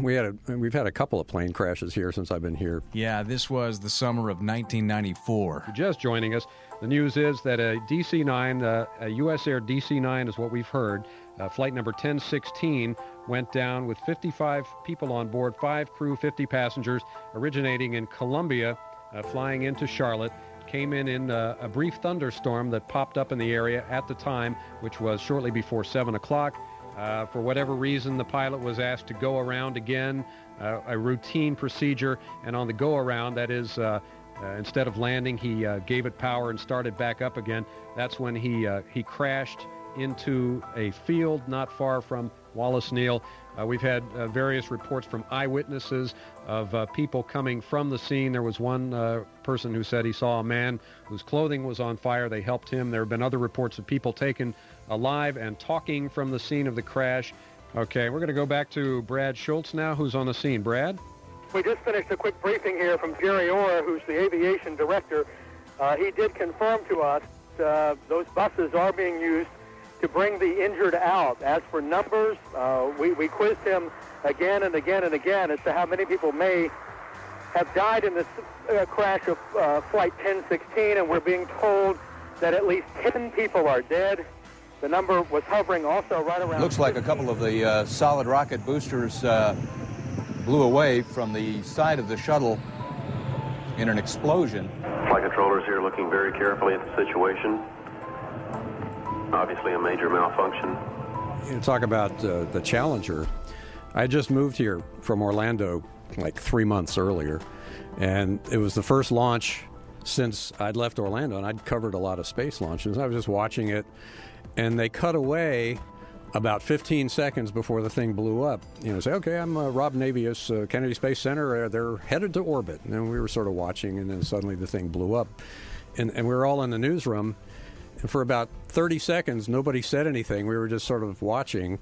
we had a, we've had a couple of plane crashes here since I've been here. Yeah, this was the summer of 1994. Just joining us, the news is that a DC 9, uh, a U.S. Air DC 9 is what we've heard. Uh, flight number 1016 went down with 55 people on board, five crew, 50 passengers, originating in Columbia, uh, flying into Charlotte. Came in in uh, a brief thunderstorm that popped up in the area at the time, which was shortly before 7 o'clock. Uh, for whatever reason, the pilot was asked to go around again, uh, a routine procedure. And on the go around, that is, uh, uh, instead of landing, he uh, gave it power and started back up again. That's when he uh, he crashed into a field not far from Wallace Neel. Uh, we've had uh, various reports from eyewitnesses of uh, people coming from the scene. There was one person who said he saw a man whose clothing was on fire. They helped him. There have been other reports of people taken alive and talking from the scene of the crash. Okay, we're going to go back to Brad Schultz now, who's on the scene. Brad? We just finished a quick briefing here from Jerry Orr, who's the aviation director. Uh, he did confirm to us uh, those buses are being used to bring the injured out. As for numbers, uh, we, we quizzed him again and again and again as to how many people may have died in this uh, crash of uh, Flight 1016, and we're being told that at least 10 people are dead. The number was hovering also right around. Looks like a couple of the uh, solid rocket boosters blew away from the side of the shuttle in an explosion. Flight controllers here looking very carefully at the situation. Obviously a major malfunction. You talk about uh, the Challenger. I just moved here from Orlando like three months earlier, and it was the first launch since I'd left Orlando, and I'd covered a lot of space launches. I was just watching it, and they cut away about 15 seconds before the thing blew up. You know, say, okay, I'm uh, Rob Navias, uh, Kennedy Space Center. Uh, they're headed to orbit. And then we were sort of watching, and then suddenly the thing blew up. And, and we were all in the newsroom. And for about 30 seconds, nobody said anything. We were just sort of watching.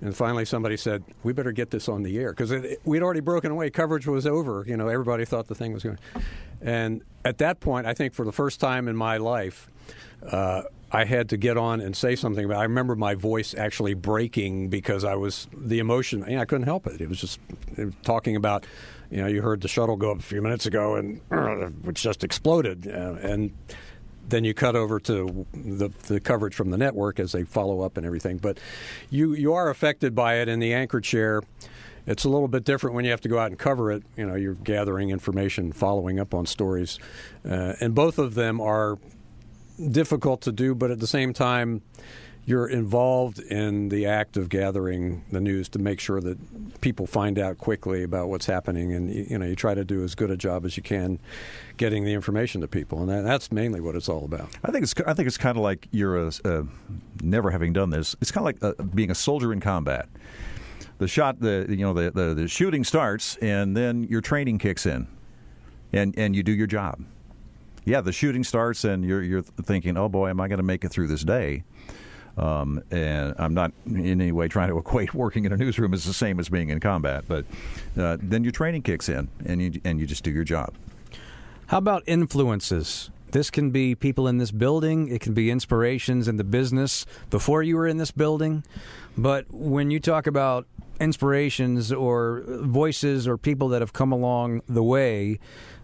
And finally, somebody said, "We better get this on the air," because we'd already broken away. Coverage was over. You know, everybody thought the thing was going. And at that point, I think for the first time in my life, uh, I had to get on and say something. I remember my voice actually breaking because I was the emotion. You know, I couldn't help it. It was just it was talking about. You know, you heard the shuttle go up a few minutes ago, and uh, which just exploded, uh, and then you cut over to the, the coverage from the network as they follow up and everything. But you you are affected by it in the anchor chair. It's a little bit different when you have to go out and cover it. You know, you're gathering information, following up on stories, uh, and both of them are difficult to do. But at the same time, you're involved in the act of gathering the news to make sure that people find out quickly about what's happening, and you know you try to do as good a job as you can getting the information to people, and that, that's mainly what it's all about. I think it's I think it's kind of like you're a, uh, never having done this. It's kind of like uh, being a soldier in combat. The shot, the you know the, the the shooting starts, and then your training kicks in, and and you do your job. Yeah, the shooting starts, and you're you're thinking, oh boy, am I going to make it through this day? Um, and I'm not in any way trying to equate working in a newsroom as the same as being in combat, but uh, then your training kicks in, and you and you just do your job. How about influences? This can be people in this building. It can be inspirations in the business before you were in this building. But when you talk about inspirations or voices or people that have come along the way,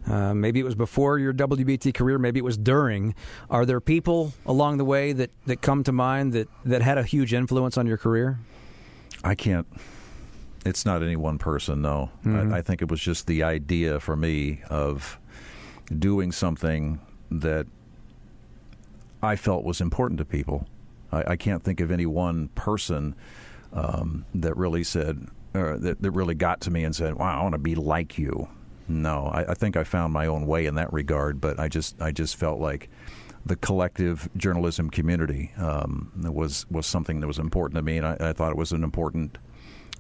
uh, maybe it was before your WBT career, maybe it was during. Are there people along the way that, that come to mind that, that had a huge influence on your career? I can't. It's not any one person, no. Mhm. I, I think it was just the idea for me of doing something that I felt was important to people. I, I can't think of any one person um, that really said, that, that really got to me and said, "Wow, I want to be like you." No, I, I think I found my own way in that regard, but I just I just felt like the collective journalism community um, was was something that was important to me, and I, I thought it was an important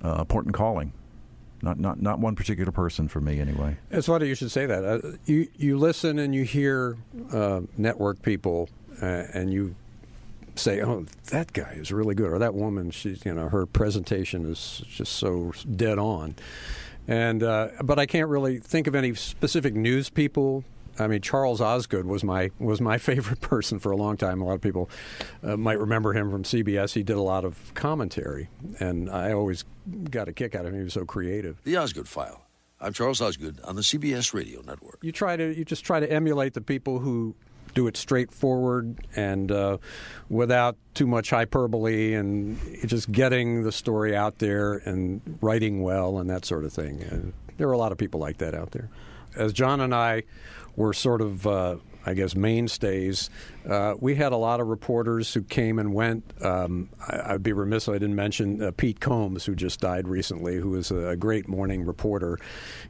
uh, important calling. Not not not one particular person for me, anyway. It's funny you should say that. Uh, you you listen and you hear uh, network people, uh, and you say, "Oh, that guy is really good," or that woman, she's you know her presentation is just so dead on. And uh, but I can't really think of any specific news people I mean, Charles Osgood was my was my favorite person for a long time. A lot of people uh, might remember him from CBS. He did a lot of commentary, and I always got a kick out of him. He was so creative. The Osgood File. I'm Charles Osgood on the CBS Radio Network. You try to you just try to emulate the people who do it straightforward and uh, without too much hyperbole and just getting the story out there and writing well and that sort of thing. And there are a lot of people like that out there. As John and I were sort of uh, I guess, mainstays. Uh, we had a lot of reporters who came and went. Um, I, would be remiss if I didn't mention uh, Pete Combs, who just died recently, who was a, great morning reporter.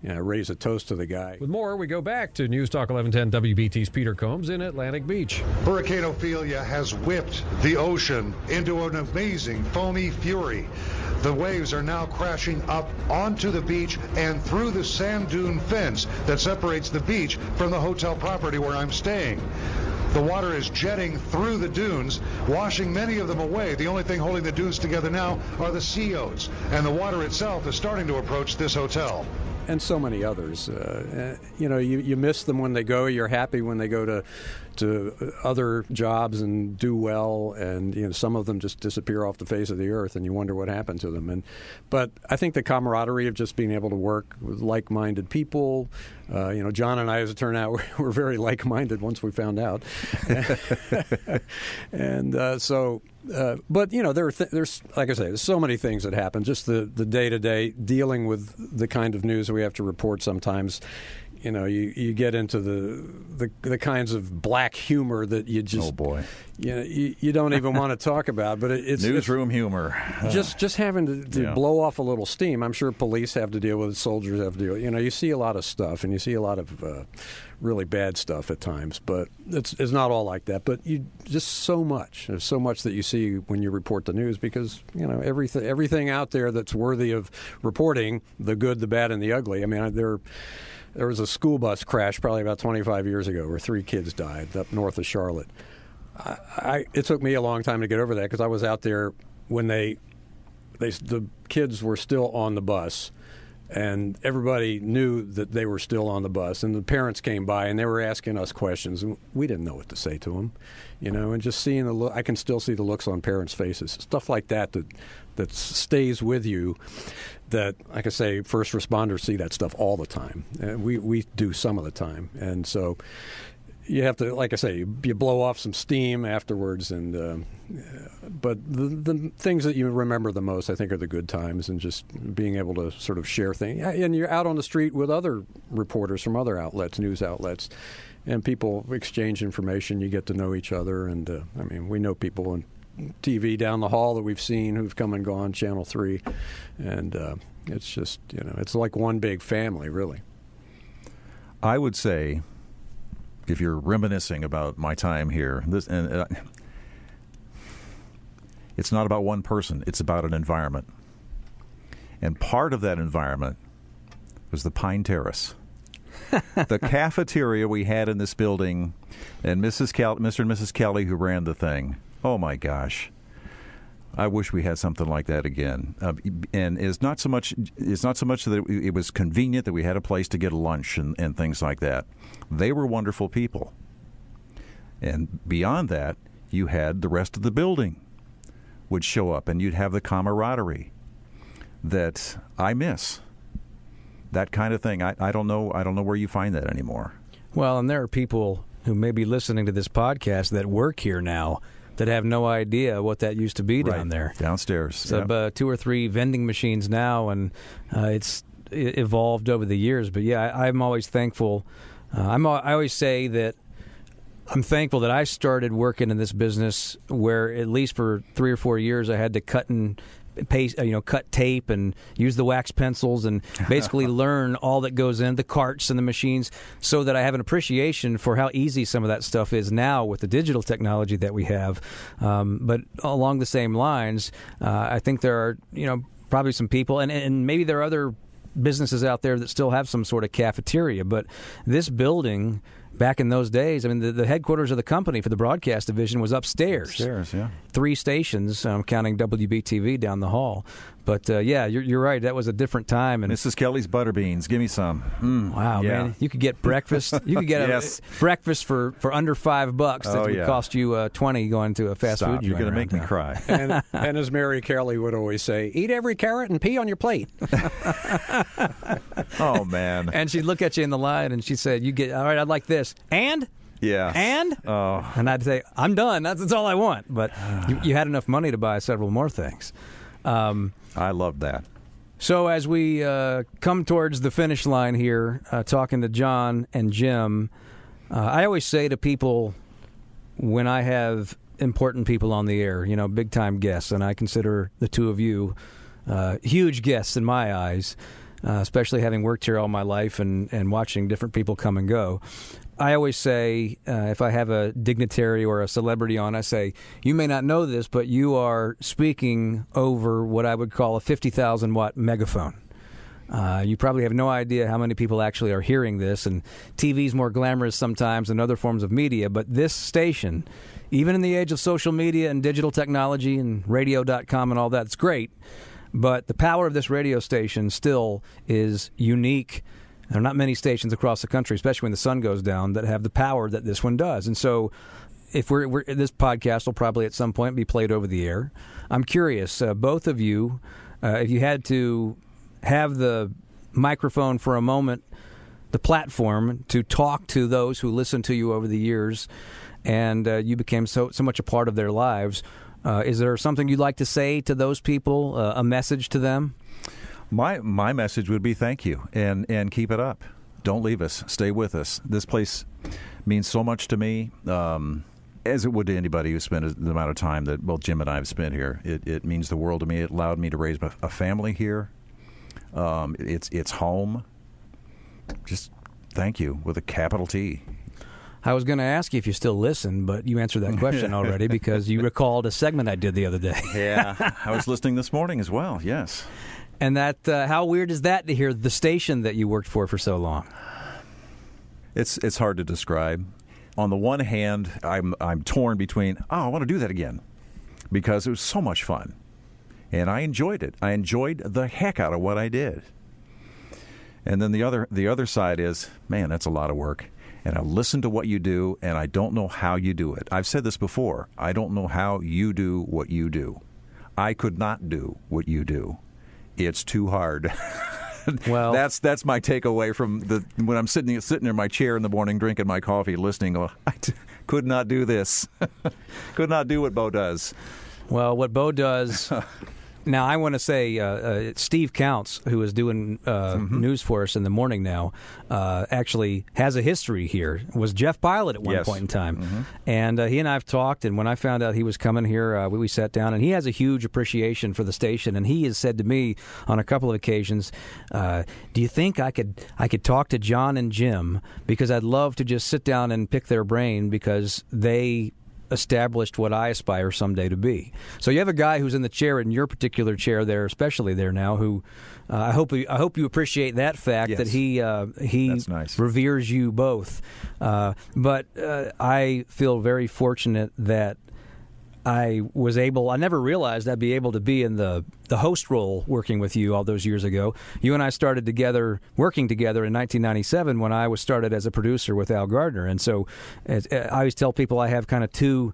You know, raise a toast to the guy. With more, we go back to News Talk 1110 WBT's Peter Combs in Atlantic Beach. Hurricane Ophelia has whipped the ocean into an amazing foamy fury. The waves are now crashing up onto the beach and through the sand dune fence that separates the beach from the hotel property where I'm staying. The water is jetting through the dunes, washing many of them away. The only thing holding the dunes together now are the sea oats, and the water itself is starting to approach this hotel and so many others. Uh, you know, you, you miss them when they go. You're happy when they go to to other jobs and do well, and you know some of them just disappear off the face of the earth, and you wonder what happened to them. And but I think the camaraderie of just being able to work with like-minded people. Uh, you know, John and I, as it turned out, were, very like-minded once we found out, and uh, so uh, but you know, there th- there's like I say, there's so many things that happen. Just the the day to day dealing with the kind of news we have to report sometimes. You know, you, you get into the, the the kinds of black humor that you just oh boy, you know, you, you don't even want to talk about. But it, it's newsroom it's, humor. just just having to, to yeah. blow off a little steam. I'm sure police have to deal with it. Soldiers have to deal. With, you know, you see a lot of stuff, and you see a lot of uh, really bad stuff at times, but it's it's not all like that. But you just so much, there's so much that you see when you report the news because you know everything everything out there that's worthy of reporting, the good, the bad, and the ugly. I mean, there there was a school bus crash probably about 25 years ago where three kids died up north of Charlotte. I, I it took me a long time to get over that because I was out there when they they the kids were still on the bus and everybody knew that they were still on the bus and the parents came by and they were asking us questions and we didn't know what to say to them you know and just seeing the look i can still see the looks on parents faces. Stuff like that that that stays with you that like i say first responders see that stuff all the time. And we we do some of the time and so you have to, like I say, you blow off some steam afterwards, and uh, but the, the things that you remember the most, I think, are the good times and just being able to sort of share things. And you're out on the street with other reporters from other outlets, news outlets, and people exchange information. You get to know each other, and uh, I mean, we know people on TV down the hall that we've seen who've come and gone, Channel Three, and uh, it's just you know, it's like one big family, really. I would say if you're reminiscing about my time here, this and uh, it's not about one person; it's about an environment. And part of that environment was the Pine Terrace. the cafeteria we had in this building, and Mrs. Kel- Mr. and Mrs. Kelly, who ran the thing. Oh my gosh, I wish we had something like that again. Uh, and it's not so much it's not so much that it was convenient that we had a place to get lunch and, and things like that. They were wonderful people. And beyond that, you had the rest of the building would show up, and you'd have the camaraderie that I miss. That kind of thing. I, I don't know. I don't know where you find that anymore. Well, and there are people who may be listening to this podcast that work here now that have no idea what that used to be right. down there downstairs. So yep. uh, two or three vending machines now, and uh, it's evolved over the years. But yeah, I, am always thankful. Uh, I'm I always say that I'm thankful that I started working in this business where at least for three or four years I had to cut and paste, uh, you know, cut tape and use the wax pencils and basically learn all that goes in the carts and the machines, so that I have an appreciation for how easy some of that stuff is now with the digital technology that we have. Um, but along the same lines, uh, I think there are, you know, probably some people, and, and maybe there are other businesses out there that still have some sort of cafeteria, but this building back in those days, I mean, the, the headquarters of the company for the broadcast division was upstairs. Upstairs, yeah. Three stations, um, counting WBTV down the hall. But uh, yeah, you're, you're right. That was a different time. And Mrs. Kelly's butter beans. Give me some. Mm, wow, yeah. man, you could get breakfast. You could get Yes. a breakfast for, for under five bucks. That Oh, would yeah. cost you uh, twenty going to a fast Stop. food. You're going to make me cry. and, and as Mary Kelly would always say, eat every carrot and pea on your plate. oh man. And she'd look at you in the line and she said, "You get all right. I'd like this and." Yeah. And oh, and I'd say, "I'm done. That's, that's all I want." But you, you had enough money to buy several more things. Um, I love that. So as we uh, come towards the finish line here, uh, talking to John and Jim, uh, I always say to people when I have important people on the air, you know, big time guests, and I consider the two of you uh, huge guests in my eyes, uh, especially having worked here all my life and, and watching different people come and go. I always say, uh, if I have a dignitary or a celebrity on, I say, you may not know this, but you are speaking over what I would call a 50,000 watt megaphone. Uh, you probably have no idea how many people actually are hearing this, and TV's more glamorous sometimes than other forms of media, but this station, even in the age of social media and digital technology and radio.com and all that, it's great. But the power of this radio station still is unique. There are not many stations across the country, especially when the sun goes down, that have the power that this one does. And so, if we're, we're this podcast will probably at some point be played over the air. I'm curious, uh, both of you, uh, if you had to have the microphone for a moment, the platform to talk to those who listened to you over the years, and uh, you became so so much a part of their lives. Uh, is there something you'd like to say to those people? Uh, a message to them? My my message would be thank you and and keep it up. Don't leave us. Stay with us. This place means so much to me, um, as it would to anybody who spent the amount of time that both Jim and I have spent here. It, it means the world to me. It allowed me to raise a a family here. Um, it's it's home. Just thank you with a capital T. I was going to ask you if you still listen, but you answered that question already because you recalled a segment I did the other day. Yeah, I was listening this morning as well. Yes. And that, uh, how weird is that to hear the station that you worked for for so long? It's it's hard to describe. On the one hand, I'm I'm torn between oh I want to do that again because it was so much fun, and I enjoyed it. I enjoyed the heck out of what I did. And then the other the other side is man, that's a lot of work. And I listen to what you do, and I don't know how you do it. I've said this before. I don't know how you do what you do. I could not do what you do. It's too hard. well, that's that's my takeaway from the when I'm sitting sitting in my chair in the morning drinking my coffee, listening. Well, I t- could not do this. could not do what Bo does. Well, what Bo does. now, I want to say uh, uh, Steve Counts, who is doing uh, Mm-hmm. news for us in the morning now, uh, actually has a history here. Was Jeff Pilot at one Yes. point in time, Mhm. and uh, he and I have talked. And when I found out he was coming here, uh, we, we sat down, and he has a huge appreciation for the station. And he has said to me on a couple of occasions, uh, "Do you think I could I could talk to John and Jim because I'd love to just sit down and pick their brain because they." Established what I aspire someday to be. So you have a guy who's in the chair in your particular chair there, especially there now, who uh, I hope I hope you appreciate that fact Yes. that he uh, he nice. reveres you both. Uh, but uh, I feel very fortunate that. I was able. I never realized I'd be able to be in the the host role working with you all those years ago. You and I started together, working together in 1997 when I was started as a producer with Al Gardner. And so, as, eh, I always tell people I have kind of two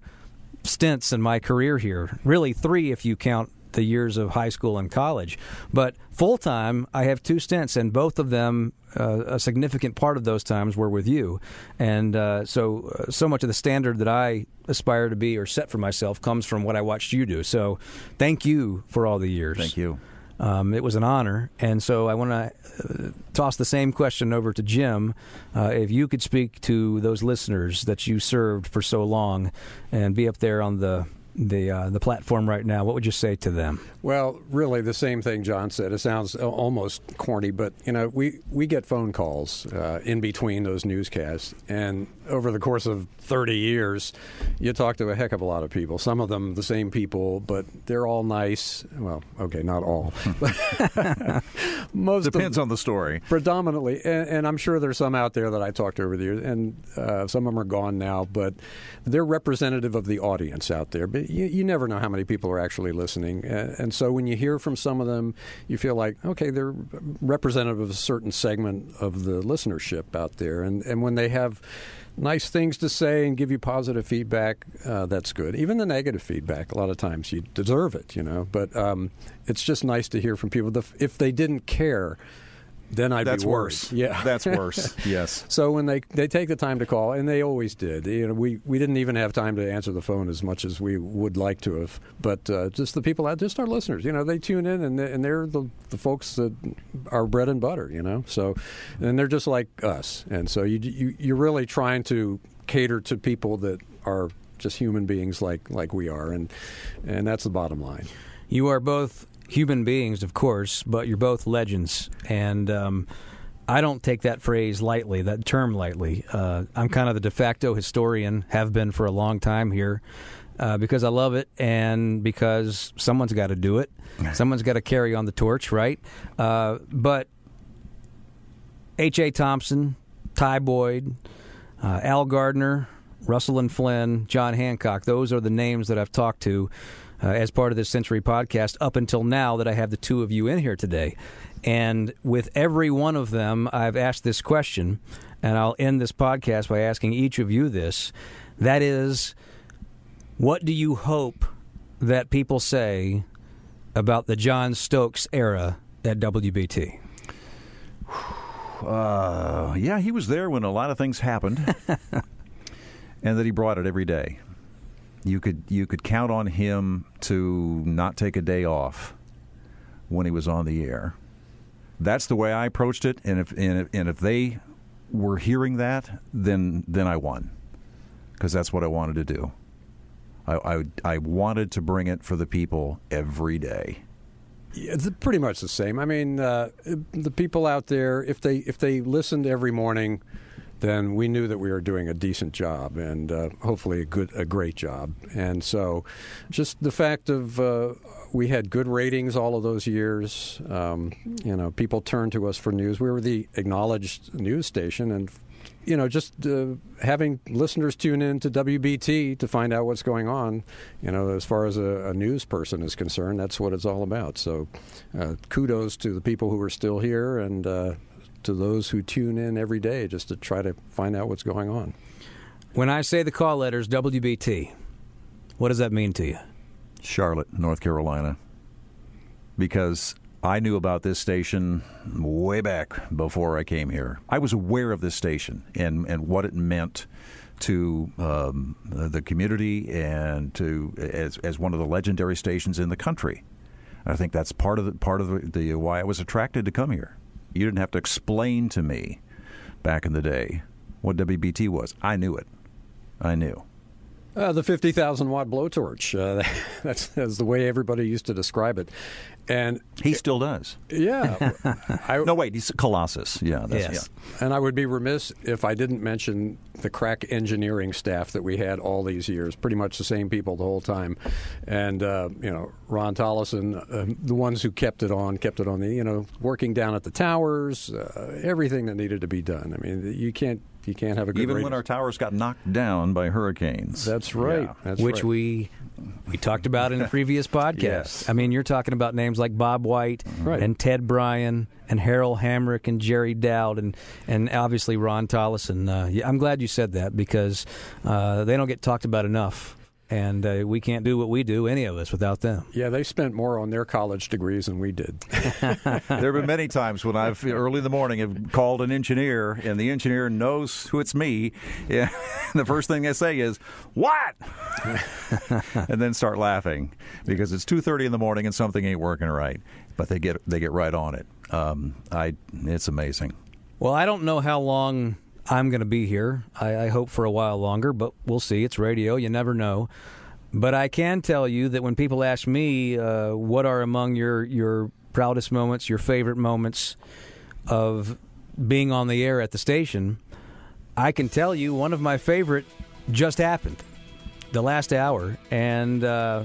stints in my career here. Really, three if you count the years of high school and college. But full time, I have two stints, and both of them, uh, a significant part of those times, were with you. And uh, so, uh, so much of the standard that I aspire to be or set for myself comes from what I watched you do. So, thank you for all the years. Thank you. Um, it was an honor, and so I want to uh, toss the same question over to Jim. Uh, if you could speak to those listeners that you served for so long, and be up there on the the uh, the platform right now, what would you say to them? Well, really, the same thing John said. It sounds almost corny, but you know, we we get phone calls uh, in between those newscasts, and over the course of 30 years, you talk to a heck of a lot of people. Some of them the same people, but they're all nice. Well, okay, not all. Most depends of, on the story. Predominantly, and, and, I'm sure there's some out there that I talked to over the years, and uh, some of them are gone now, but they're representative of the audience out there. But you, you never know how many people are actually listening, and, and so when you hear from some of them, you feel like okay, they're representative of a certain segment of the listenership out there, and and when they have nice things to say and give you positive feedback, uh, that's good. Even the negative feedback, a lot of times you deserve it, you know. But um, it's just nice to hear from people. If they didn't care, then I'd That's be worried. worse. Yeah, that's worse. yes. So when they they take the time to call, and they always did. You know, we we didn't even have time to answer the phone as much as we would like to have. But uh, just the people out, just our listeners. You know, they tune in, and they, and they're the the folks that are bread and butter. You know, so and they're just like us, and so you you you're really trying to cater to people that are just human beings like like we are, and and that's the bottom line. You are both human beings, of course, but you're both legends. And um, I don't take that phrase lightly, that term lightly. Uh, I'm kind of the de facto historian, have been for a long time here. Uh, because I love it and because someone's got to do it. Someone's got to carry on the torch, right? Uh, but H.A. Thompson, Ty Boyd, uh, Al Gardner, Russell and Flynn, John Hancock, those are the names that I've talked to uh, as part of this Century podcast up until now that I have the two of you in here today. And with every one of them, I've asked this question, and I'll end this podcast by asking each of you this. That is, what do you hope that people say about the John Stokes era at WBT? Uh, yeah, he was there when a lot of things happened, and that he brought it every day. You could you could count on him to not take a day off when he was on the air. That's the way I approached it, and if and if, and if they were hearing that, then then I won because that's what I wanted to do. I, I, I wanted to bring it for the people every day. Yeah, it's pretty much the same. I mean, uh, the people out there, if they if they listened every morning, then we knew that we were doing a decent job and uh, hopefully a good, a great job. And so, just the fact of uh, we had good ratings all of those years. Um, you know, people turned to us for news. We were the acknowledged news station, and you know, just uh, having listeners tune in to WBT to find out what's going on, you know, as far as a, a news person is concerned, that's what it's all about. So, uh, kudos to the people who are still here and uh, to those who tune in every day just to try to find out what's going on. When I say the call letters WBT, what does that mean to you? Charlotte, North Carolina. Because I knew about this station way back before I came here. I was aware of this station and, and what it meant to um, the community and to as, as one of the legendary stations in the country. I think that's part of the, part of the, the why I was attracted to come here. You didn't have to explain to me back in the day what WBT was. I knew it. I knew. Uh, the 50,000 watt blowtorch. Uh, that's, that's the way everybody used to describe it. And he still does. Yeah. I, no, wait, he's Colossus. Yeah. yes. Yeah. And I would be remiss if I didn't mention the crack engineering staff that we had all these years. Pretty much the same people the whole time. And, uh, you know, Ron Tollison, uh, the ones who kept it on, kept it on the, you know, working down at the towers, uh, everything that needed to be done. I mean, you can't you can't have a good even rating. when our towers got knocked down by hurricanes. That's right. Yeah. That's Which right. we we talked about in a previous podcast. Yes. I mean, you're talking about names like Bob White Right. and Ted Bryan and Harold Hamrick and Jerry Dowd and and obviously Ron Tollison. Uh, yeah, I'm glad you said that because uh, they don't get talked about enough. And uh, we can't do what we do, any of us, without them. Yeah, they spent more on their college degrees than we did. there have been many times when I've early in the morning have called an engineer, and the engineer knows who it's me. Yeah, the first thing they say is "What?" and then start laughing because it's two thirty in the morning and something ain't working right. But they get they get right on it. Um, I it's amazing. Well, I don't know how long I'm going to be here. I, I hope for a while longer, but we'll see. It's radio. You never know. But I can tell you that when people ask me uh, what are among your your proudest moments, your favorite moments of being on the air at the station, I can tell you one of my favorite just happened the last hour, and uh,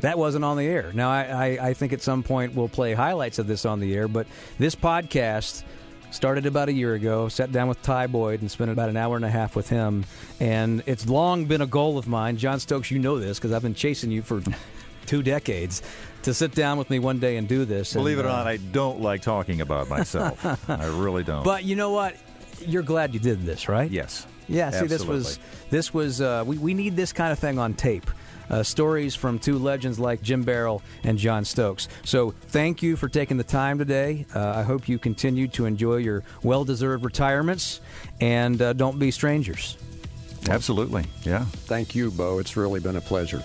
that wasn't on the air. Now, I, I, I think at some point we'll play highlights of this on the air, but this podcast started about a year ago. Sat down with Ty Boyd and spent about an hour and a half with him, and it's long been a goal of mine. John Stokes, you know this because I've been chasing you for two decades to sit down with me one day and do this. Believe and, it or uh, not, I don't like talking about myself. I really don't. But you know what? You're glad you did this, right? Yes. Yeah. See, this was this was uh, we we need this kind of thing on tape. Uh, stories from two legends like Jim Barroll and John Stokes. So, thank you for taking the time today. Uh, I hope you continue to enjoy your well deserved retirements and uh, don't be strangers. Absolutely. Yeah. Thank you, Bo. It's really been a pleasure.